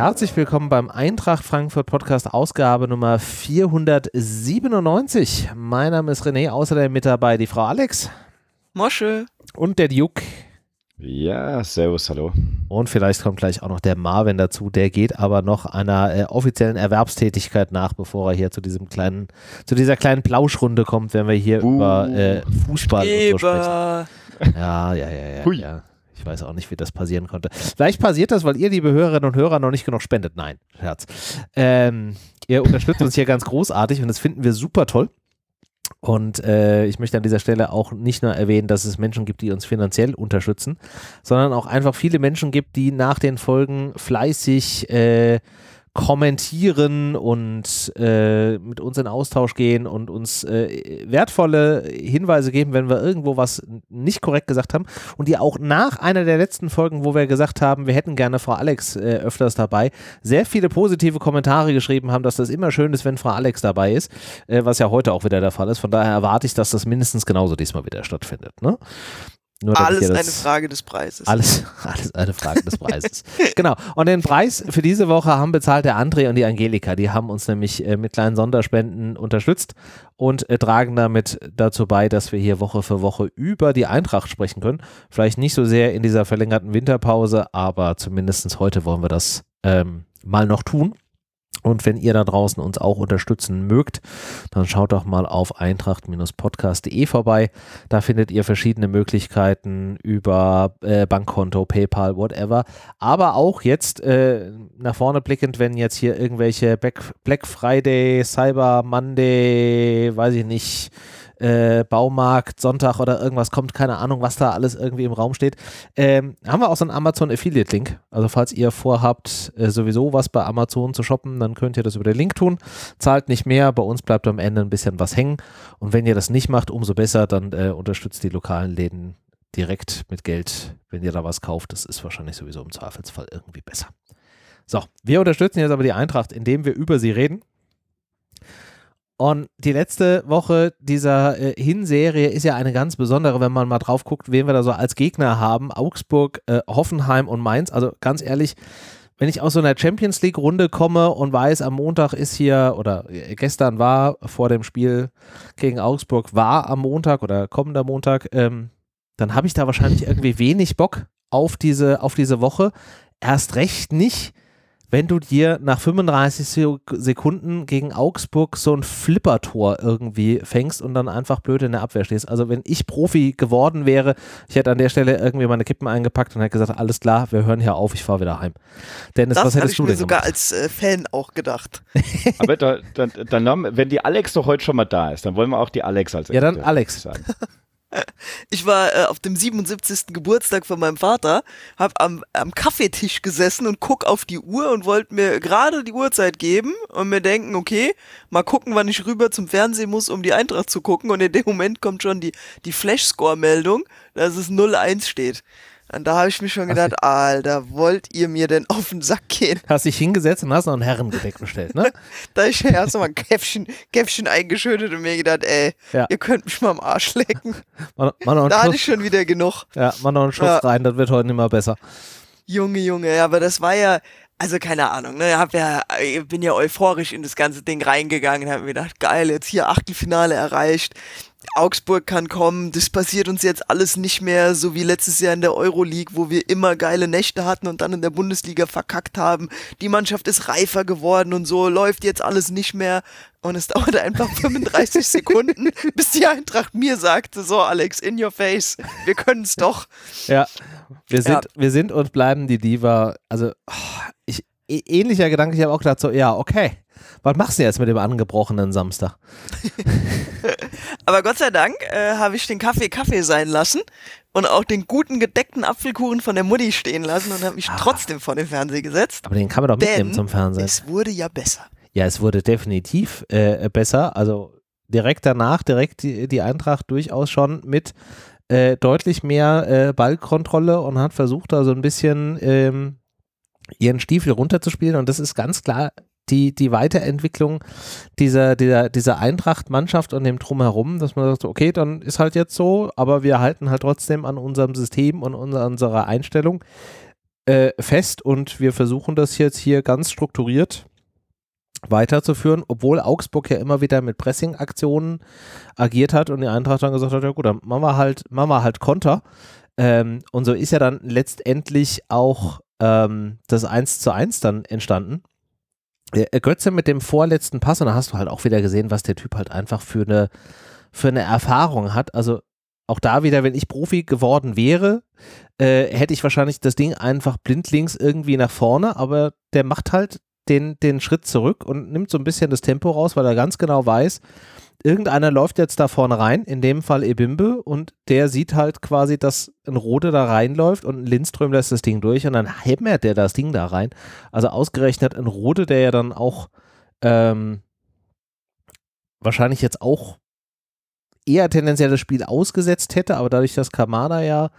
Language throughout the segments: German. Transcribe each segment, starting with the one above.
Herzlich willkommen beim Eintracht Frankfurt Podcast Ausgabe Nummer 497. Mein Name ist René, außerdem mit dabei die Frau Alex. Mosche. Und der Duke. Ja, servus, hallo. Und vielleicht kommt gleich auch noch der Marvin dazu. Der geht aber noch einer äh, offiziellen Erwerbstätigkeit nach, bevor er hier zu diesem kleinen, zu dieser kleinen Plauschrunde kommt, wenn wir hier uh, über äh, Fußball und so sprechen. Ja, ja, ja, ja. ja. Ich weiß auch nicht, wie das passieren konnte. Vielleicht passiert das, weil ihr, liebe Hörerinnen und Hörer, noch nicht genug spendet. Nein, Herz. Ähm, ihr unterstützt uns hier ganz großartig und das finden wir super toll. Und äh, ich möchte an dieser Stelle auch nicht nur erwähnen, dass es Menschen gibt, die uns finanziell unterstützen, sondern auch einfach viele Menschen gibt, die nach den Folgen fleißig äh, kommentieren und äh, mit uns in Austausch gehen und uns äh, wertvolle Hinweise geben, wenn wir irgendwo was nicht korrekt gesagt haben und die auch nach einer der letzten Folgen, wo wir gesagt haben, wir hätten gerne Frau Alex äh, öfters dabei, sehr viele positive Kommentare geschrieben haben, dass das immer schön ist, wenn Frau Alex dabei ist, äh, was ja heute auch wieder der Fall ist. Von daher erwarte ich, dass das mindestens genauso diesmal wieder stattfindet. Ne? Nur, alles eine Frage des Preises. Alles, alles eine Frage des Preises. genau. Und den Preis für diese Woche haben bezahlt der André und die Angelika. Die haben uns nämlich äh, mit kleinen Sonderspenden unterstützt und äh, tragen damit dazu bei, dass wir hier Woche für Woche über die Eintracht sprechen können. Vielleicht nicht so sehr in dieser verlängerten Winterpause, aber zumindest heute wollen wir das ähm, mal noch tun. Und wenn ihr da draußen uns auch unterstützen mögt, dann schaut doch mal auf eintracht-podcast.de vorbei. Da findet ihr verschiedene Möglichkeiten über äh, Bankkonto, PayPal, whatever. Aber auch jetzt äh, nach vorne blickend, wenn jetzt hier irgendwelche Black, Black Friday, Cyber Monday, weiß ich nicht, äh, Baumarkt, Sonntag oder irgendwas kommt, keine Ahnung, was da alles irgendwie im Raum steht. Ähm, haben wir auch so einen Amazon Affiliate Link. Also falls ihr vorhabt, äh, sowieso was bei Amazon zu shoppen, dann könnt ihr das über den Link tun. Zahlt nicht mehr, bei uns bleibt am Ende ein bisschen was hängen. Und wenn ihr das nicht macht, umso besser, dann äh, unterstützt die lokalen Läden direkt mit Geld, wenn ihr da was kauft. Das ist wahrscheinlich sowieso im Zweifelsfall irgendwie besser. So, wir unterstützen jetzt aber die Eintracht, indem wir über sie reden. Und die letzte Woche dieser äh, Hinserie ist ja eine ganz besondere, wenn man mal drauf guckt, wen wir da so als Gegner haben. Augsburg, äh, Hoffenheim und Mainz. Also ganz ehrlich, wenn ich aus so einer Champions League Runde komme und weiß, am Montag ist hier oder äh, gestern war vor dem Spiel gegen Augsburg, war am Montag oder kommender Montag, ähm, dann habe ich da wahrscheinlich irgendwie wenig Bock auf diese, auf diese Woche. Erst recht nicht, wenn du dir nach 35 Sekunden gegen Augsburg so ein Flippertor irgendwie fängst und dann einfach blöd in der Abwehr stehst. Also wenn ich Profi geworden wäre, ich hätte an der Stelle irgendwie meine Kippen eingepackt und hätte gesagt, alles klar, wir hören hier auf, ich fahre wieder heim. Dennis, das was hättest du denn sogar gemacht? als äh, Fan auch gedacht. Aber da, dann, dann, wenn die Alex doch heute schon mal da ist, dann wollen wir auch die Alex als Ja, dann Alex. sagen. Ich war äh, auf dem 77. Geburtstag von meinem Vater, hab am, am Kaffeetisch gesessen und guck auf die Uhr und wollte mir gerade die Uhrzeit geben und mir denken, okay, mal gucken, wann ich rüber zum Fernsehen muss, um die Eintracht zu gucken. Und in dem Moment kommt schon die, die Flash-Score-Meldung, dass es 0-1 steht. Und da habe ich mir schon gedacht, du, Alter, wollt ihr mir denn auf den Sack gehen? Hast dich hingesetzt und hast noch ein Herrengedeck bestellt, ne? da ich ja erst mal ein Käffchen, Käffchen eingeschüttet und mir gedacht, ey, ja. ihr könnt mich mal am Arsch lecken. Man, man da hatte ich schon wieder genug. Ja, mach noch einen Schuss ja. rein, das wird heute nicht mehr besser. Junge, Junge, ja, aber das war ja, also keine Ahnung, ne, hab ja, ich bin ja euphorisch in das ganze Ding reingegangen, hab mir gedacht, geil, jetzt hier Achtelfinale erreicht. Augsburg kann kommen, das passiert uns jetzt alles nicht mehr, so wie letztes Jahr in der Euroleague, wo wir immer geile Nächte hatten und dann in der Bundesliga verkackt haben. Die Mannschaft ist reifer geworden und so, läuft jetzt alles nicht mehr. Und es dauerte einfach 35 Sekunden, bis die Eintracht mir sagte, so Alex, in your face, wir können es doch. Ja, wir sind, ja. wir sind und bleiben die Diva. Also, ich, ähnlicher Gedanke, ich habe auch gedacht so, ja, okay was machst du jetzt mit dem angebrochenen Samstag? Aber Gott sei Dank äh, habe ich den Kaffee Kaffee sein lassen und auch den guten gedeckten Apfelkuchen von der Mutti stehen lassen und habe mich ah. trotzdem vor den Fernseher gesetzt. Aber den kann man doch mitnehmen zum Fernsehen. Es wurde ja besser. Ja, es wurde definitiv äh, besser. Also direkt danach, direkt die, die Eintracht durchaus schon mit äh, deutlich mehr äh, Ballkontrolle und hat versucht, da so ein bisschen ähm, ihren Stiefel runterzuspielen. Und das ist ganz klar die, die Weiterentwicklung dieser, dieser, dieser Eintracht-Mannschaft und dem Drumherum, dass man sagt, okay, dann ist halt jetzt so, aber wir halten halt trotzdem an unserem System und unserer Einstellung. äh, fest und wir versuchen das jetzt hier ganz strukturiert weiterzuführen, obwohl Augsburg ja immer wieder mit Pressing-Aktionen agiert hat und die Eintracht dann gesagt hat, ja gut, dann machen wir halt, machen wir halt Konter. Ähm, und so ist ja dann letztendlich auch ähm, das 1 zu 1 dann entstanden. Äh, Götze mit dem vorletzten Pass und da hast du halt auch wieder gesehen, was der Typ halt einfach für eine, für eine Erfahrung hat. Also auch da wieder, wenn ich Profi geworden wäre, äh, hätte ich wahrscheinlich das Ding einfach blindlings irgendwie nach vorne, aber der macht halt den, den Schritt zurück und nimmt so ein bisschen das Tempo raus, weil er ganz genau weiß, irgendeiner läuft jetzt da vorne rein, in dem Fall Ebimbe, und der sieht halt quasi, dass ein Rode da reinläuft und ein Lindström lässt das Ding durch und dann hämmert der das Ding da rein. Also ausgerechnet ein Rode, der ja dann auch ähm, wahrscheinlich jetzt auch eher tendenziell das Spiel ausgesetzt hätte, aber dadurch, dass Kamada ja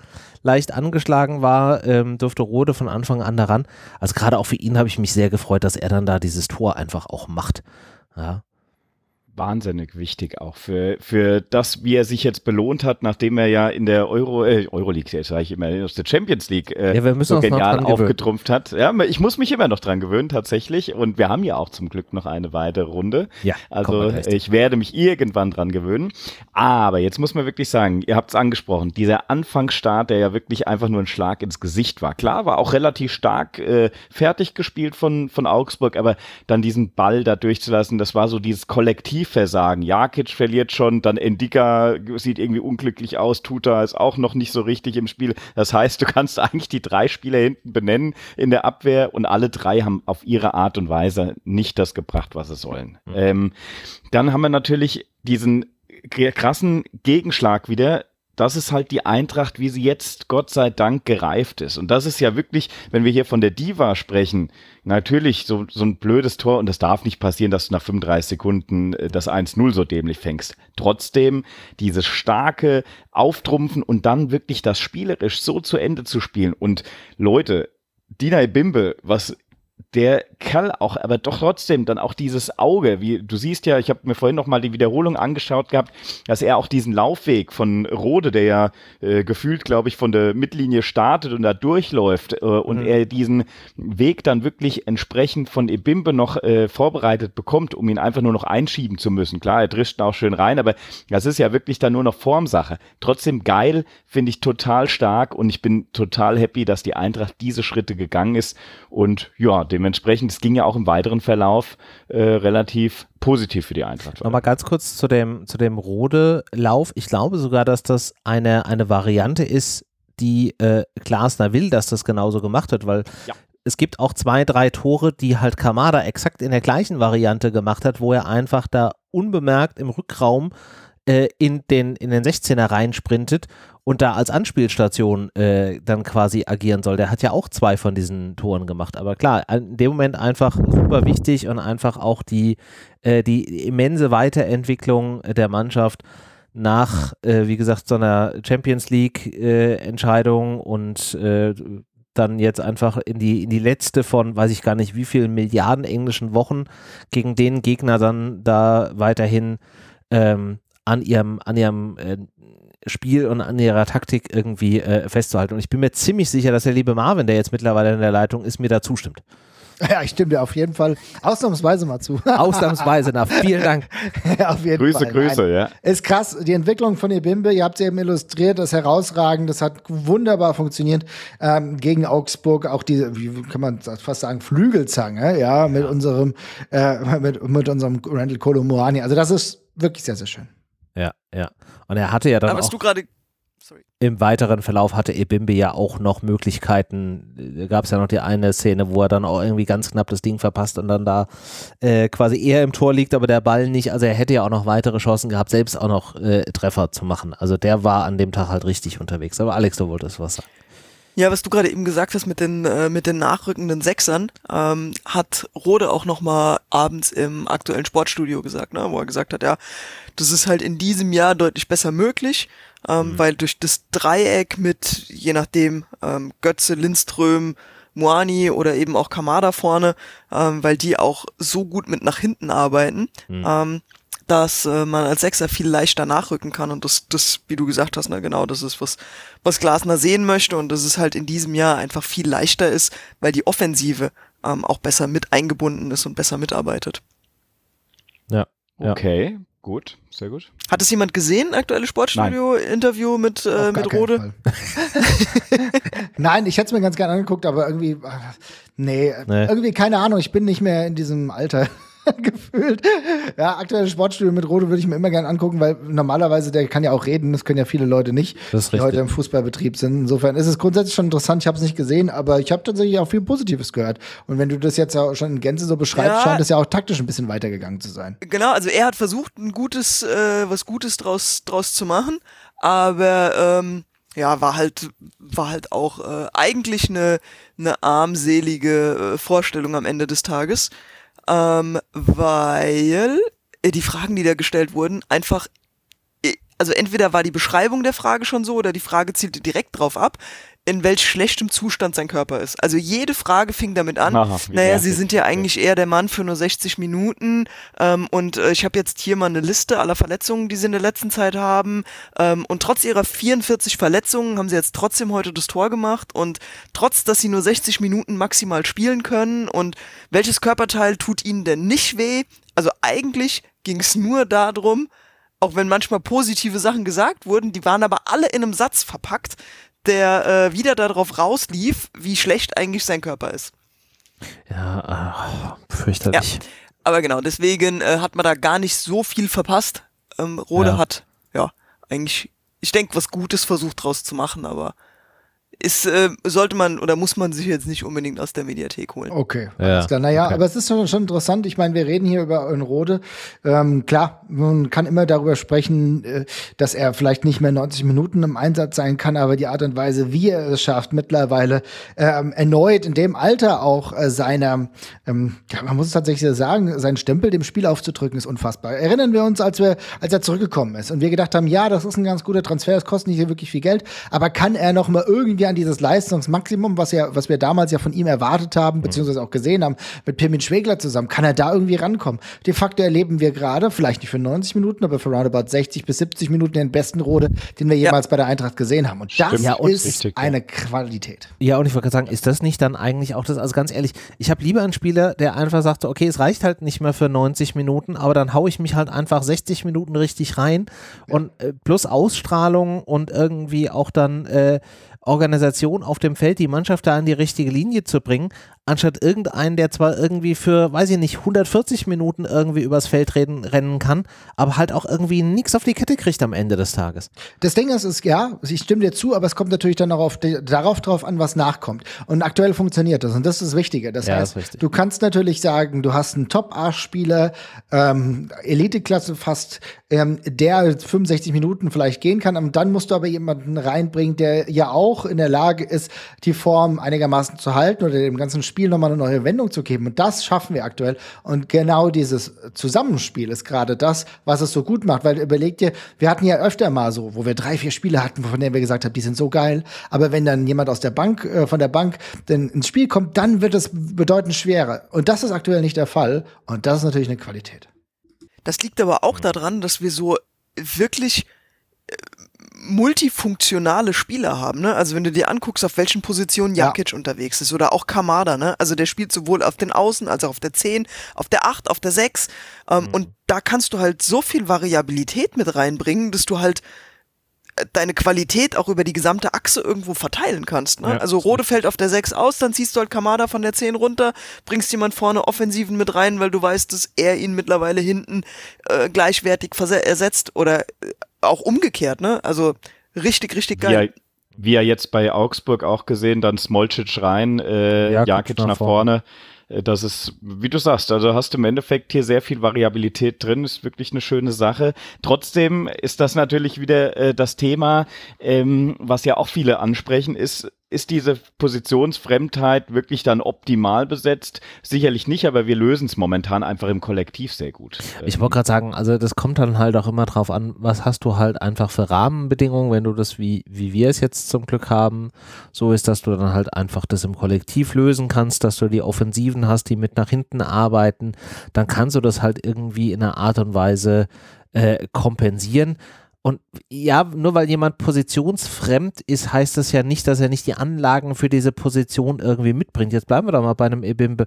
leicht angeschlagen war, ähm, durfte Rode von Anfang an daran. Also gerade auch für ihn habe ich mich sehr gefreut, dass er dann da dieses Tor einfach auch macht. Ja wahnsinnig wichtig auch für, für das, wie er sich jetzt belohnt hat, nachdem er ja in der Euro, äh, Euroleague, sage ich immer, aus der Champions League äh, ja, so genial aufgetrumpft hat. Ja, ich muss mich immer noch dran gewöhnen tatsächlich und wir haben ja auch zum Glück noch eine weitere Runde. Ja, also ich werde mich irgendwann dran gewöhnen. Aber jetzt muss man wirklich sagen, ihr habt es angesprochen, dieser Anfangsstart, der ja wirklich einfach nur ein Schlag ins Gesicht war. Klar, war auch relativ stark äh, fertig gespielt von, von Augsburg, aber dann diesen Ball da durchzulassen, das war so dieses Kollektiv Kollektivversagen. Jakic verliert schon, dann Endika sieht irgendwie unglücklich aus, Tuta ist auch noch nicht so richtig im Spiel. Das heißt, du kannst eigentlich die drei Spieler hinten benennen in der Abwehr und alle drei haben auf ihre Art und Weise nicht das gebracht, was sie sollen. Mhm. Ähm, dann haben wir natürlich diesen krassen Gegenschlag wieder das ist halt die Eintracht, wie sie jetzt Gott sei Dank gereift ist. Und das ist ja wirklich, wenn wir hier von der Diva sprechen, natürlich so, so ein blödes Tor und es darf nicht passieren, dass du nach 35 Sekunden äh, das 1-0 so dämlich fängst. Trotzdem dieses starke Auftrumpfen und dann wirklich das spielerisch so zu Ende zu spielen. Und Leute, Dina Bimbe, was der Kerl auch, aber doch trotzdem dann auch dieses Auge, wie du siehst ja, ich habe mir vorhin noch mal die Wiederholung angeschaut gehabt, dass er auch diesen Laufweg von Rode, der ja äh, gefühlt, glaube ich, von der Mittellinie startet und da durchläuft äh, und mhm. er diesen Weg dann wirklich entsprechend von Ebimbe noch äh, vorbereitet bekommt, um ihn einfach nur noch einschieben zu müssen. Klar, er drischt auch schön rein, aber das ist ja wirklich dann nur noch Formsache. Trotzdem geil, finde ich total stark und ich bin total happy, dass die Eintracht diese Schritte gegangen ist und ja, dementsprechend, es ging ja auch im weiteren Verlauf äh, relativ positiv für die Eintracht. Nochmal ganz kurz zu dem, zu dem Rode-Lauf. Ich glaube sogar, dass das eine, eine Variante ist, die äh, Glasner will, dass das genauso gemacht wird, weil ja. es gibt auch zwei, drei Tore, die halt Kamada exakt in der gleichen Variante gemacht hat, wo er einfach da unbemerkt im Rückraum äh, in, den, in den 16er reinsprintet und da als Anspielstation äh, dann quasi agieren soll. Der hat ja auch zwei von diesen Toren gemacht. Aber klar, in dem Moment einfach super wichtig und einfach auch die, äh, die immense Weiterentwicklung der Mannschaft nach, äh, wie gesagt, so einer Champions League-Entscheidung äh, und äh, dann jetzt einfach in die, in die letzte von, weiß ich gar nicht, wie vielen Milliarden englischen Wochen gegen den Gegner dann da weiterhin ähm, an ihrem, an ihrem äh, Spiel und an ihrer Taktik irgendwie äh, festzuhalten. Und ich bin mir ziemlich sicher, dass der liebe Marvin, der jetzt mittlerweile in der Leitung ist, mir da zustimmt. Ja, ich stimme dir auf jeden Fall ausnahmsweise mal zu. Ausnahmsweise, na, vielen Dank. auf jeden Grüße, Fall. Grüße, Nein. ja. Ist krass, die Entwicklung von Ebimbe, ihr habt sie eben illustriert, das herausragend, das hat wunderbar funktioniert ähm, gegen Augsburg, auch diese, wie kann man fast sagen, Flügelzange, ja, mit ja. unserem, äh, mit, mit unserem Randall Colomuani. Also das ist wirklich sehr, sehr schön. Ja, ja. Und er hatte ja dann. Aber was du gerade. Im weiteren Verlauf hatte Ebimbe ja auch noch Möglichkeiten. Da gab es ja noch die eine Szene, wo er dann auch irgendwie ganz knapp das Ding verpasst und dann da äh, quasi eher im Tor liegt, aber der Ball nicht. Also er hätte ja auch noch weitere Chancen gehabt, selbst auch noch äh, Treffer zu machen. Also der war an dem Tag halt richtig unterwegs. Aber Alex, du wolltest was sagen. Ja, was du gerade eben gesagt hast mit den äh, mit den nachrückenden Sechsern, ähm, hat Rode auch noch mal abends im aktuellen Sportstudio gesagt, ne, wo er gesagt hat, ja, das ist halt in diesem Jahr deutlich besser möglich, ähm, mhm. weil durch das Dreieck mit je nachdem ähm, Götze, Lindström, Moani oder eben auch Kamada vorne, ähm, weil die auch so gut mit nach hinten arbeiten. Mhm. Ähm, dass äh, man als Sechser viel leichter nachrücken kann und das, das, wie du gesagt hast, ne, genau, das ist was, was Glasner sehen möchte und dass es halt in diesem Jahr einfach viel leichter ist, weil die Offensive ähm, auch besser mit eingebunden ist und besser mitarbeitet. Ja. Okay, gut, sehr gut. Hat es jemand gesehen, aktuelle Sportstudio-Interview mit, äh, mit Rode? Nein, ich hätte es mir ganz gerne angeguckt, aber irgendwie, äh, nee, nee, irgendwie keine Ahnung, ich bin nicht mehr in diesem Alter. gefühlt. Ja, aktuelle Sportstudio mit Rode würde ich mir immer gerne angucken, weil normalerweise der kann ja auch reden, das können ja viele Leute nicht, die heute im Fußballbetrieb sind. Insofern ist es grundsätzlich schon interessant, ich habe es nicht gesehen, aber ich habe tatsächlich auch viel Positives gehört. Und wenn du das jetzt ja schon in Gänze so beschreibst, ja, scheint es ja auch taktisch ein bisschen weitergegangen zu sein. Genau, also er hat versucht, ein gutes, äh, was Gutes draus, draus zu machen, aber ähm, ja, war halt, war halt auch äh, eigentlich eine, eine armselige äh, Vorstellung am Ende des Tages ähm, weil äh, die Fragen, die da gestellt wurden, einfach also entweder war die Beschreibung der Frage schon so oder die Frage zielte direkt drauf ab, in welch schlechtem Zustand sein Körper ist. Also jede Frage fing damit an, Aha, naja, Sie sind ja eigentlich eher der Mann für nur 60 Minuten ähm, und äh, ich habe jetzt hier mal eine Liste aller Verletzungen, die Sie in der letzten Zeit haben ähm, und trotz Ihrer 44 Verletzungen haben Sie jetzt trotzdem heute das Tor gemacht und trotz, dass Sie nur 60 Minuten maximal spielen können und welches Körperteil tut Ihnen denn nicht weh? Also eigentlich ging es nur darum, auch wenn manchmal positive Sachen gesagt wurden, die waren aber alle in einem Satz verpackt, der äh, wieder darauf rauslief, wie schlecht eigentlich sein Körper ist. Ja, ach, fürchterlich. Ja, aber genau, deswegen äh, hat man da gar nicht so viel verpasst. Ähm, Rode ja. hat, ja, eigentlich, ich denke, was Gutes versucht draus zu machen, aber ist, äh, sollte man oder muss man sich jetzt nicht unbedingt aus der Mediathek holen. Okay, ja. klar. Naja, okay. aber es ist schon, schon interessant. Ich meine, wir reden hier über Rode. Ähm, klar, man kann immer darüber sprechen, äh, dass er vielleicht nicht mehr 90 Minuten im Einsatz sein kann, aber die Art und Weise, wie er es schafft, mittlerweile ähm, erneut in dem Alter auch äh, seiner, ähm, ja, man muss es tatsächlich sagen, seinen Stempel dem Spiel aufzudrücken, ist unfassbar. Erinnern wir uns, als wir, als er zurückgekommen ist und wir gedacht haben, ja, das ist ein ganz guter Transfer, es kostet nicht wirklich viel Geld, aber kann er noch mal irgendwie an dieses Leistungsmaximum, was ja, was wir damals ja von ihm erwartet haben, mhm. beziehungsweise auch gesehen haben, mit Pirmin Schwegler zusammen, kann er da irgendwie rankommen? De facto erleben wir gerade, vielleicht nicht für 90 Minuten, aber für roundabout 60 bis 70 Minuten den besten Rode, den wir jemals ja. bei der Eintracht gesehen haben. Und das ja, und ist richtig, eine. Qualität. Ja, und ich wollte gerade sagen, ist das nicht dann eigentlich auch das, also ganz ehrlich, ich habe lieber einen Spieler, der einfach sagt, okay, es reicht halt nicht mehr für 90 Minuten, aber dann haue ich mich halt einfach 60 Minuten richtig rein und äh, plus Ausstrahlung und irgendwie auch dann äh, Organisation auf dem Feld, die Mannschaft da an die richtige Linie zu bringen, anstatt irgendeinen, der zwar irgendwie für, weiß ich nicht, 140 Minuten irgendwie übers Feld reden, rennen kann, aber halt auch irgendwie nichts auf die Kette kriegt am Ende des Tages. Das Ding ist, ist ja, ich stimme dir zu, aber es kommt natürlich dann auch auf die, darauf drauf an, was nachkommt. Und aktuell funktioniert das und das ist das Wichtige. Das ja, heißt, das du kannst natürlich sagen, du hast einen Top-Arsch-Spieler, ähm, Elite-Klasse fast, ähm, der 65 Minuten vielleicht gehen kann, und dann musst du aber jemanden reinbringen, der ja auch in der Lage ist, die Form einigermaßen zu halten oder dem ganzen Spiel nochmal eine neue Wendung zu geben. Und das schaffen wir aktuell. Und genau dieses Zusammenspiel ist gerade das, was es so gut macht. Weil überleg dir, wir hatten ja öfter mal so, wo wir drei, vier Spiele hatten, von denen wir gesagt haben, die sind so geil. Aber wenn dann jemand aus der Bank, äh, von der Bank denn ins Spiel kommt, dann wird es bedeutend schwerer. Und das ist aktuell nicht der Fall. Und das ist natürlich eine Qualität. Das liegt aber auch daran, dass wir so wirklich multifunktionale Spieler haben, ne? Also wenn du dir anguckst, auf welchen Positionen Jakic ja. unterwegs ist oder auch Kamada, ne? Also der spielt sowohl auf den Außen als auch auf der 10, auf der 8, auf der 6. Ähm, mhm. Und da kannst du halt so viel Variabilität mit reinbringen, dass du halt deine Qualität auch über die gesamte Achse irgendwo verteilen kannst. Ne? Ja. Also Rode fällt auf der 6 aus, dann ziehst du halt Kamada von der 10 runter, bringst jemand vorne Offensiven mit rein, weil du weißt, dass er ihn mittlerweile hinten äh, gleichwertig ersetzt oder äh, auch umgekehrt, ne? Also richtig, richtig geil. Ja, wie ja jetzt bei Augsburg auch gesehen, dann Smolcic rein, äh, Jakic, Jakic nach, nach vorne. vorne. Das ist, wie du sagst, also hast du im Endeffekt hier sehr viel Variabilität drin, ist wirklich eine schöne Sache. Trotzdem ist das natürlich wieder äh, das Thema, ähm, was ja auch viele ansprechen, ist, ist diese Positionsfremdheit wirklich dann optimal besetzt? Sicherlich nicht, aber wir lösen es momentan einfach im Kollektiv sehr gut. Ich wollte gerade sagen, also das kommt dann halt auch immer drauf an, was hast du halt einfach für Rahmenbedingungen, wenn du das wie, wie wir es jetzt zum Glück haben, so ist, dass du dann halt einfach das im Kollektiv lösen kannst, dass du die Offensiven hast, die mit nach hinten arbeiten, dann kannst du das halt irgendwie in einer Art und Weise äh, kompensieren. Und ja, nur weil jemand positionsfremd ist, heißt das ja nicht, dass er nicht die Anlagen für diese Position irgendwie mitbringt. Jetzt bleiben wir doch mal bei einem Ebimbe.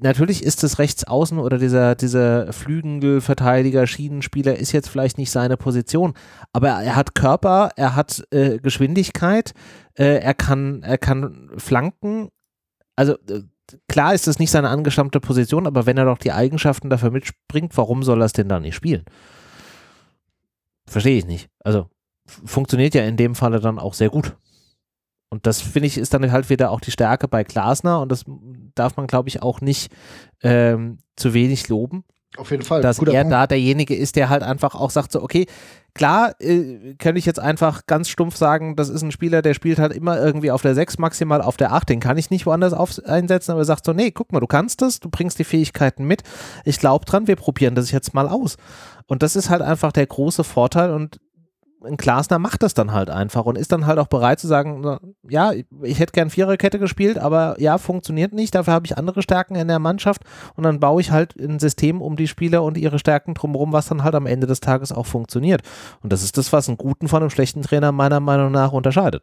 Natürlich ist es rechts außen oder dieser, dieser Flügelverteidiger, Schienenspieler ist jetzt vielleicht nicht seine Position, aber er hat Körper, er hat äh, Geschwindigkeit, äh, er kann, er kann flanken. Also äh, klar ist das nicht seine angestammte Position, aber wenn er doch die Eigenschaften dafür mitbringt, warum soll er es denn da nicht spielen? Verstehe ich nicht. Also funktioniert ja in dem Falle dann auch sehr gut. Und das finde ich ist dann halt wieder auch die Stärke bei Glasner und das darf man, glaube ich, auch nicht ähm, zu wenig loben. Auf jeden Fall. Dass Guter er Punkt. da derjenige ist, der halt einfach auch sagt so, okay, klar, äh, kann ich jetzt einfach ganz stumpf sagen, das ist ein Spieler, der spielt halt immer irgendwie auf der 6, maximal auf der 8, den kann ich nicht woanders auf, einsetzen, aber er sagt so, nee, guck mal, du kannst das, du bringst die Fähigkeiten mit, ich glaube dran, wir probieren das jetzt mal aus. Und das ist halt einfach der große Vorteil und ein Glasner macht das dann halt einfach und ist dann halt auch bereit zu sagen, ja, ich hätte gern Viererkette gespielt, aber ja, funktioniert nicht, dafür habe ich andere Stärken in der Mannschaft und dann baue ich halt ein System um die Spieler und ihre Stärken drumherum, was dann halt am Ende des Tages auch funktioniert. Und das ist das, was einen guten von einem schlechten Trainer meiner Meinung nach unterscheidet.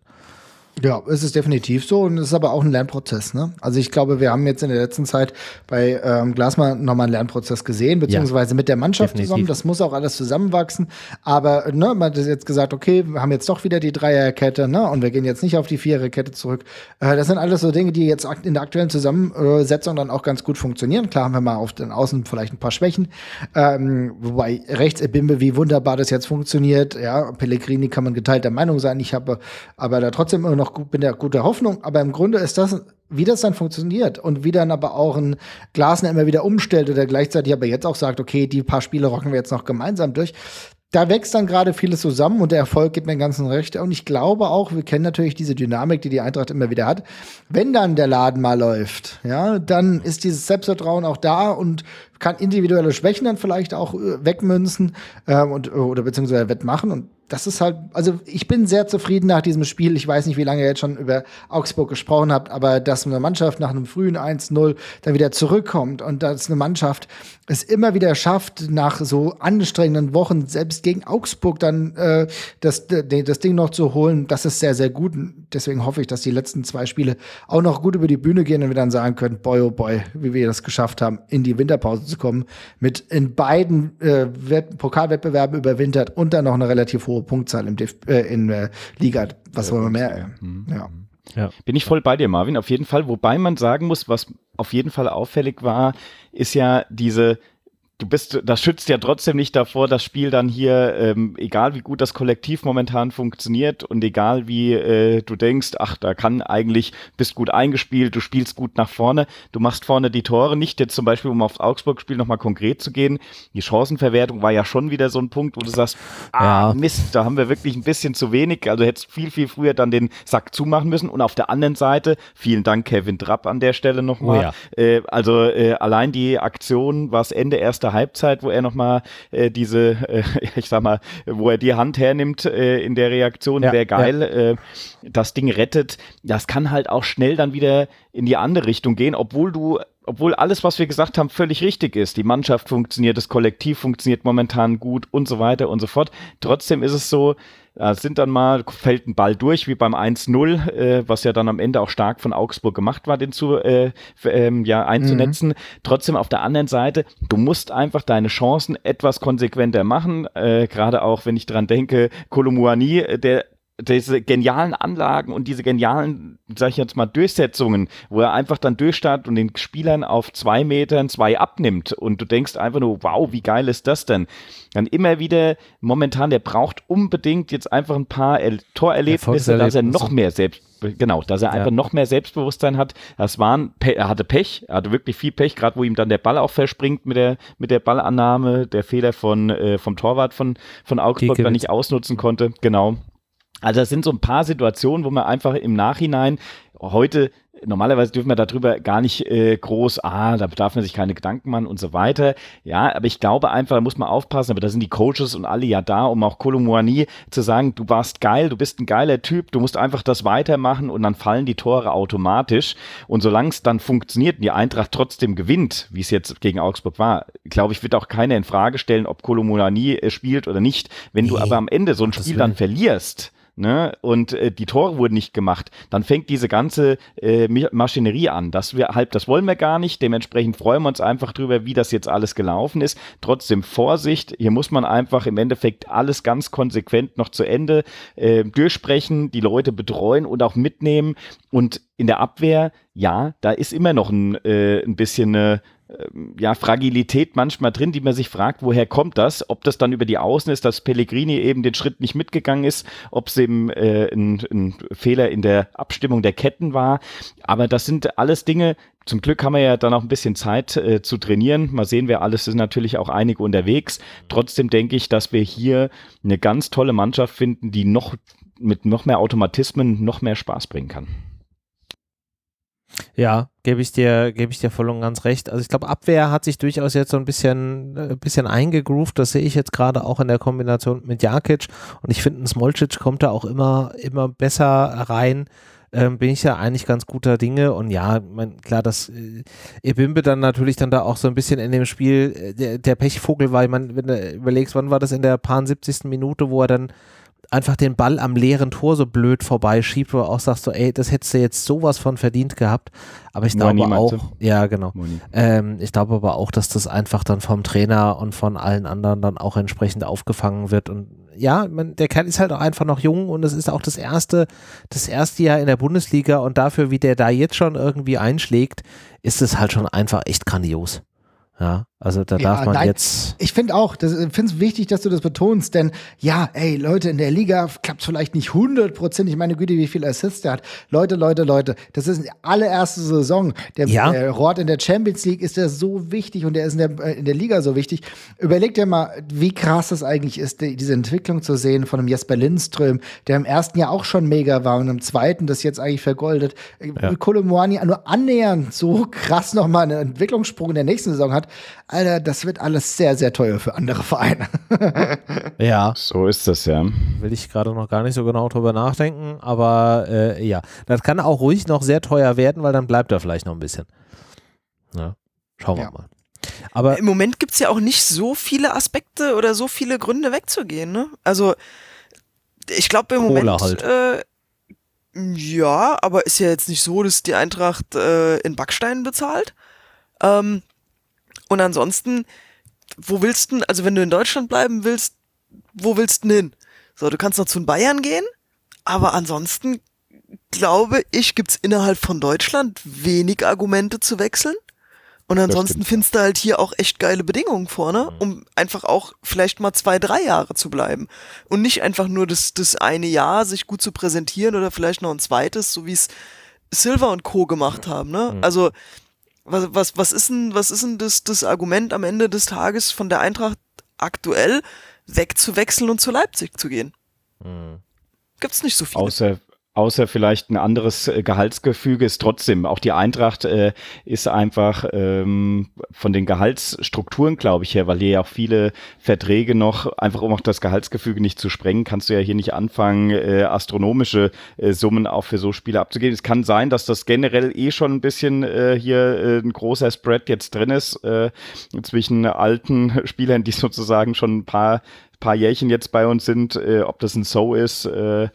Ja, es ist definitiv so und es ist aber auch ein Lernprozess. Ne? Also ich glaube, wir haben jetzt in der letzten Zeit bei ähm, Glasmann nochmal einen Lernprozess gesehen, beziehungsweise ja, mit der Mannschaft definitiv. zusammen. Das muss auch alles zusammenwachsen. Aber ne, man hat jetzt gesagt, okay, wir haben jetzt doch wieder die Dreierkette ne? und wir gehen jetzt nicht auf die Viererkette zurück. Äh, das sind alles so Dinge, die jetzt in der aktuellen Zusammensetzung dann auch ganz gut funktionieren. Klar haben wir mal auf den Außen vielleicht ein paar Schwächen. Ähm, wobei rechts Ebimbe, wie wunderbar das jetzt funktioniert. Ja, Pellegrini kann man geteilter Meinung sein. Ich habe aber da trotzdem immer noch noch bin der guter Hoffnung, aber im Grunde ist das, wie das dann funktioniert und wie dann aber auch ein Glasner immer wieder umstellt oder gleichzeitig aber jetzt auch sagt, okay, die paar Spiele rocken wir jetzt noch gemeinsam durch. Da wächst dann gerade vieles zusammen und der Erfolg gibt mir den ganzen Recht. Und ich glaube auch, wir kennen natürlich diese Dynamik, die die Eintracht immer wieder hat. Wenn dann der Laden mal läuft, ja, dann ist dieses Selbstvertrauen auch da und kann individuelle Schwächen dann vielleicht auch äh, wegmünzen äh, und oder beziehungsweise wettmachen. Und das ist halt, also ich bin sehr zufrieden nach diesem Spiel. Ich weiß nicht, wie lange ihr jetzt schon über Augsburg gesprochen habt, aber dass eine Mannschaft nach einem frühen 1-0 dann wieder zurückkommt und dass eine Mannschaft es immer wieder schafft, nach so anstrengenden Wochen, selbst gegen Augsburg dann äh, das, das Ding noch zu holen, das ist sehr, sehr gut. Deswegen hoffe ich, dass die letzten zwei Spiele auch noch gut über die Bühne gehen und wir dann sagen können, boy, oh boy, wie wir das geschafft haben, in die Winterpause zu kommen, mit in beiden äh, Pokalwettbewerben überwintert und dann noch eine relativ hohe Punktzahl im Def äh, in der Liga. Was wollen wir mehr? Mhm. Ja. Ja. Bin ich voll bei dir, Marvin, auf jeden Fall. Wobei man sagen muss, was auf jeden Fall auffällig war, ist ja diese du bist, das schützt ja trotzdem nicht davor, das Spiel dann hier, ähm, egal wie gut das Kollektiv momentan funktioniert und egal wie äh, du denkst, ach, da kann eigentlich, bist gut eingespielt, du spielst gut nach vorne, du machst vorne die Tore, nicht. Jetzt zum Beispiel, um aufs Augsburg-Spiel nochmal konkret zu gehen, die Chancenverwertung war ja schon wieder so ein Punkt, wo du sagst, ah, ja. Mist, da haben wir wirklich ein bisschen zu wenig, also hättest viel, viel früher dann den Sack zumachen müssen. Und auf der anderen Seite, vielen Dank Kevin Trapp an der Stelle nochmal, oh ja. äh, also äh, allein die Aktion war es Ende erster Halbzeit, wo er nochmal äh, diese, äh, ich sag mal, wo er die Hand hernimmt äh, in der Reaktion, ja, wäre geil, ja. äh, das Ding rettet. Das kann halt auch schnell dann wieder in die andere Richtung gehen, obwohl du obwohl alles, was wir gesagt haben, völlig richtig ist. Die Mannschaft funktioniert, das Kollektiv funktioniert momentan gut und so weiter und so fort. Trotzdem ist es so, äh, sind dann mal, fällt ein Ball durch, wie beim 1-0, äh, was ja dann am Ende auch stark von Augsburg gemacht war, den zu äh, ähm, ja, einzunetzen. Mhm. Trotzdem auf der anderen Seite, du musst einfach deine Chancen etwas konsequenter machen. Äh, Gerade auch, wenn ich dran denke, Kolomuani, äh, der diese genialen Anlagen und diese genialen, sag ich jetzt mal, Durchsetzungen, wo er einfach dann durchstartet und den Spielern auf zwei Metern zwei abnimmt und du denkst einfach nur, wow, wie geil ist das denn? Dann immer wieder, momentan, der braucht unbedingt jetzt einfach ein paar Torerlebnisse, dass er noch mehr selbst genau, dass er ja. einfach noch mehr Selbstbewusstsein hat. Das waren, er hatte Pech, er hatte wirklich viel Pech, gerade wo ihm dann der Ball auch verspringt mit der, mit der Ballannahme, der Fehler von, äh, vom Torwart von, von Augsburg, der nicht ausnutzen konnte, genau. Also das sind so ein paar Situationen, wo man einfach im Nachhinein heute normalerweise dürfen wir darüber gar nicht äh, groß, ah, da darf man sich keine Gedanken machen und so weiter. Ja, aber ich glaube einfach, da muss man aufpassen, aber da sind die Coaches und alle ja da, um auch Kolumwani zu sagen, du warst geil, du bist ein geiler Typ, du musst einfach das weitermachen und dann fallen die Tore automatisch. Und solange es dann funktioniert und die Eintracht trotzdem gewinnt, wie es jetzt gegen Augsburg war, glaube ich, wird auch keiner in Frage stellen, ob Kolumwani äh, spielt oder nicht. Wenn nee, du aber am Ende so ein Spiel dann verlierst, ne, und äh, die Tore wurden nicht gemacht, dann fängt diese ganze äh, Maschinerie an. Das, wir, halb, das wollen wir gar nicht. Dementsprechend freuen wir uns einfach drüber, wie das jetzt alles gelaufen ist. Trotzdem Vorsicht, hier muss man einfach im Endeffekt alles ganz konsequent noch zu Ende äh, durchsprechen, die Leute betreuen und auch mitnehmen. Und in der Abwehr, ja, da ist immer noch ein, äh, ein bisschen eine ja, Fragilität manchmal drin, die man sich fragt, woher kommt das? Ob das dann über die Außen ist, dass Pellegrini eben den Schritt nicht mitgegangen ist, ob es eben äh, ein, ein, Fehler in der Abstimmung der Ketten war. Aber das sind alles Dinge, zum Glück haben wir ja dann auch ein bisschen Zeit äh, zu trainieren. Mal sehen wir alles, sind natürlich auch einige unterwegs. Trotzdem denke ich, dass wir hier eine ganz tolle Mannschaft finden, die noch mit noch mehr Automatismen noch mehr Spaß bringen kann. Ja, gebe ich dir, gebe ich dir voll und ganz recht. Also ich glaube, Abwehr hat sich durchaus jetzt so ein bisschen, ein äh, bisschen eingegroovt. Das sehe ich jetzt gerade auch in der Kombination mit Jakic. Und ich finde, Smolcic kommt da auch immer, immer besser rein. Ähm, bin ich ja eigentlich ganz guter Dinge und ja, mein, klar, dass äh, Ebimbe dann natürlich dann da auch so ein bisschen in dem Spiel äh, der, der Pechvogel war. Ich meine, wenn du überlegst, wann war das in der paar 70. Minute, wo er dann einfach den Ball am leeren Tor so blöd vorbeischiebt, wo du auch sagst, so, ey, das hättest du jetzt sowas von verdient gehabt. Aber ich glaube auch, ja, genau. Ähm, ich glaube aber auch, dass das einfach dann vom Trainer und von allen anderen dann auch entsprechend aufgefangen wird. Und ja, man, der Kerl ist halt auch einfach noch jung und es ist auch das erste, das erste Jahr in der Bundesliga und dafür, wie der da jetzt schon irgendwie einschlägt, ist es halt schon einfach echt grandios. Ja, also da ja, darf man nein, jetzt. Ich finde auch, ich finde es wichtig, dass du das betonst, denn ja, ey, Leute, in der Liga klappt es vielleicht nicht 100 Prozent. Ich meine Güte, wie viele Assists der hat. Leute, Leute, Leute, das ist die allererste Saison. Der, ja. der Rort in der Champions League ist der so wichtig und der ist in der, äh, in der Liga so wichtig. Überleg dir mal, wie krass das eigentlich ist, die, diese Entwicklung zu sehen von einem Jesper Lindström, der im ersten Jahr auch schon mega war und im zweiten das jetzt eigentlich vergoldet. Ja. Kolomoani nur annähernd so krass nochmal einen Entwicklungssprung in der nächsten Saison hat. Alter, das wird alles sehr, sehr teuer für andere Vereine. ja. So ist das ja. Will ich gerade noch gar nicht so genau drüber nachdenken, aber äh, ja, das kann auch ruhig noch sehr teuer werden, weil dann bleibt er vielleicht noch ein bisschen. Ja. Schauen wir ja. mal. Aber im Moment gibt es ja auch nicht so viele Aspekte oder so viele Gründe wegzugehen. Ne? Also ich glaube im Kohle Moment halt. äh, ja, aber ist ja jetzt nicht so, dass die Eintracht äh, in Backsteinen bezahlt. Ähm, und ansonsten, wo willst du, also wenn du in Deutschland bleiben willst, wo willst du hin? So, du kannst noch zu den Bayern gehen, aber ansonsten glaube ich, gibt's innerhalb von Deutschland wenig Argumente zu wechseln. Und ansonsten findest du halt hier auch echt geile Bedingungen vorne, mhm. um einfach auch vielleicht mal zwei, drei Jahre zu bleiben. Und nicht einfach nur das, das eine Jahr sich gut zu präsentieren oder vielleicht noch ein zweites, so wie es Silver und Co. gemacht haben. Ne? Mhm. Also was, was, was ist denn, was ist denn das, das Argument am Ende des Tages von der Eintracht aktuell wegzuwechseln und zu Leipzig zu gehen? Hm. Gibt's nicht so viele. Außer, außer vielleicht ein anderes äh, Gehaltsgefüge ist trotzdem, auch die Eintracht äh, ist einfach ähm, von den Gehaltsstrukturen, glaube ich, her, weil hier ja auch viele Verträge noch, einfach um auch das Gehaltsgefüge nicht zu sprengen, kannst du ja hier nicht anfangen, äh, astronomische äh, Summen auch für so Spiele abzugeben. Es kann sein, dass das generell eh schon ein bisschen äh, hier äh, ein großer Spread jetzt drin ist äh, zwischen alten Spielern, die sozusagen schon ein paar paar Jährchen jetzt bei uns sind, äh, ob das ein So ist, äh,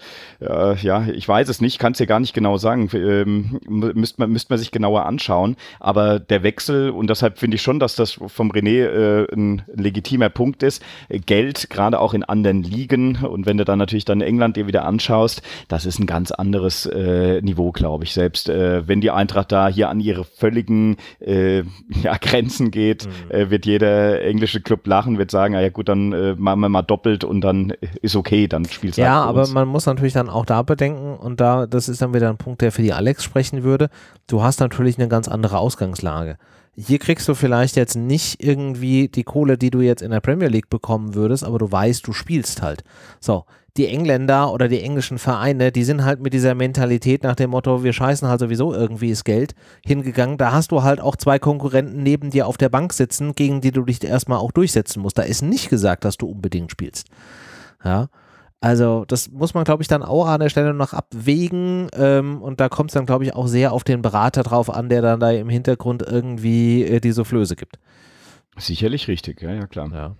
äh, ja, ich weiß es nicht, kann es dir gar nicht genau sagen. Ähm, müsste man, müsst man sich genauer anschauen. Aber der Wechsel, und deshalb finde ich schon, dass das vom René äh, ein legitimer Punkt ist, Geld, gerade auch in anderen Ligen, und wenn du dann natürlich dann England dir wieder anschaust, das ist ein ganz anderes äh, Niveau, glaube ich. Selbst äh, wenn die Eintracht da hier an ihre völligen ja, Grenzen geht, mhm. wird jeder englische Club lachen, wird sagen, ah ja gut, dann machen wir mal mal doppelt und dann ist okay, dann spielst du Ja, halt aber uns. man muss natürlich dann auch da bedenken und da, das ist dann wieder ein Punkt, der für die Alex sprechen würde. Du hast natürlich eine ganz andere Ausgangslage. Hier kriegst du vielleicht jetzt nicht irgendwie die Kohle, die du jetzt in der Premier League bekommen würdest, aber du weißt, du spielst halt. So, die Engländer oder die englischen Vereine, die sind halt mit dieser Mentalität nach dem Motto, wir scheißen halt sowieso irgendwie das Geld hingegangen. Da hast du halt auch zwei Konkurrenten neben dir auf der Bank sitzen, gegen die du dich erstmal auch durchsetzen musst. Da ist nicht gesagt, dass du unbedingt spielst. Ja. Also das muss man, glaube ich, dann auch an der Stelle noch abwägen ähm, und da kommt es dann, glaube ich, auch sehr auf den Berater drauf an, der dann da im Hintergrund irgendwie äh, die Soufflöse gibt. Sicherlich richtig, ja, ja klar. Ja.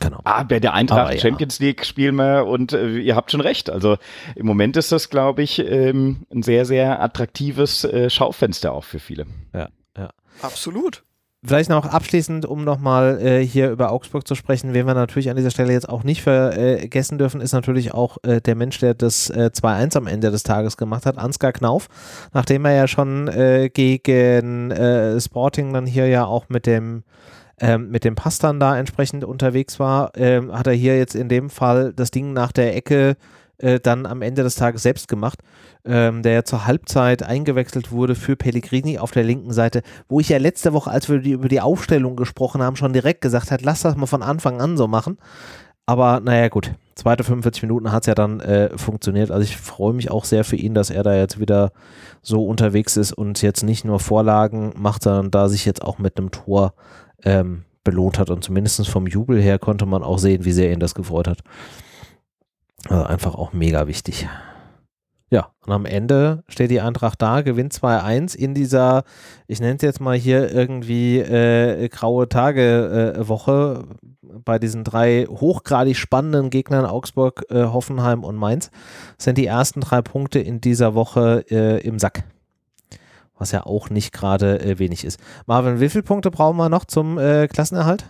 Genau. Ah, bei der Eintracht Aber Champions League spielen wir und äh, ihr habt schon recht. Also im Moment ist das, glaube ich, ähm, ein sehr, sehr attraktives äh, Schaufenster auch für viele. Ja, ja. Absolut. Vielleicht noch abschließend, um nochmal äh, hier über Augsburg zu sprechen, wen wir natürlich an dieser Stelle jetzt auch nicht vergessen dürfen, ist natürlich auch äh, der Mensch, der das äh, 2-1 am Ende des Tages gemacht hat, Ansgar Knauf. Nachdem er ja schon äh, gegen äh, Sporting dann hier ja auch mit dem ähm, mit dem Pass dann da entsprechend unterwegs war, ähm, hat er hier jetzt in dem Fall das Ding nach der Ecke äh, dann am Ende des Tages selbst gemacht, ähm, der ja zur Halbzeit eingewechselt wurde für Pellegrini auf der linken Seite, wo ich ja letzte Woche, als wir die, über die Aufstellung gesprochen haben, schon direkt gesagt hat, lass das mal von Anfang an so machen. Aber naja, gut. Zweite 45 Minuten hat es ja dann äh, funktioniert. Also ich freue mich auch sehr für ihn, dass er da jetzt wieder so unterwegs ist und jetzt nicht nur Vorlagen macht, sondern da sich jetzt auch mit einem Tor ähm, belohnt hat. Und zumindest vom Jubel her konnte man auch sehen, wie sehr ihn das gefreut hat. Also einfach auch mega wichtig. Ja, und am Ende steht die Eintracht da, gewinnt 2-1 in dieser, ich nenne es jetzt mal hier irgendwie äh, graue Tage-Woche äh, bei diesen drei hochgradig spannenden Gegnern Augsburg, äh, Hoffenheim und Mainz. Sind die ersten drei Punkte in dieser Woche äh, im Sack was ja auch nicht gerade äh, wenig ist. Marvin, wie viele Punkte brauchen wir noch zum äh, Klassenerhalt?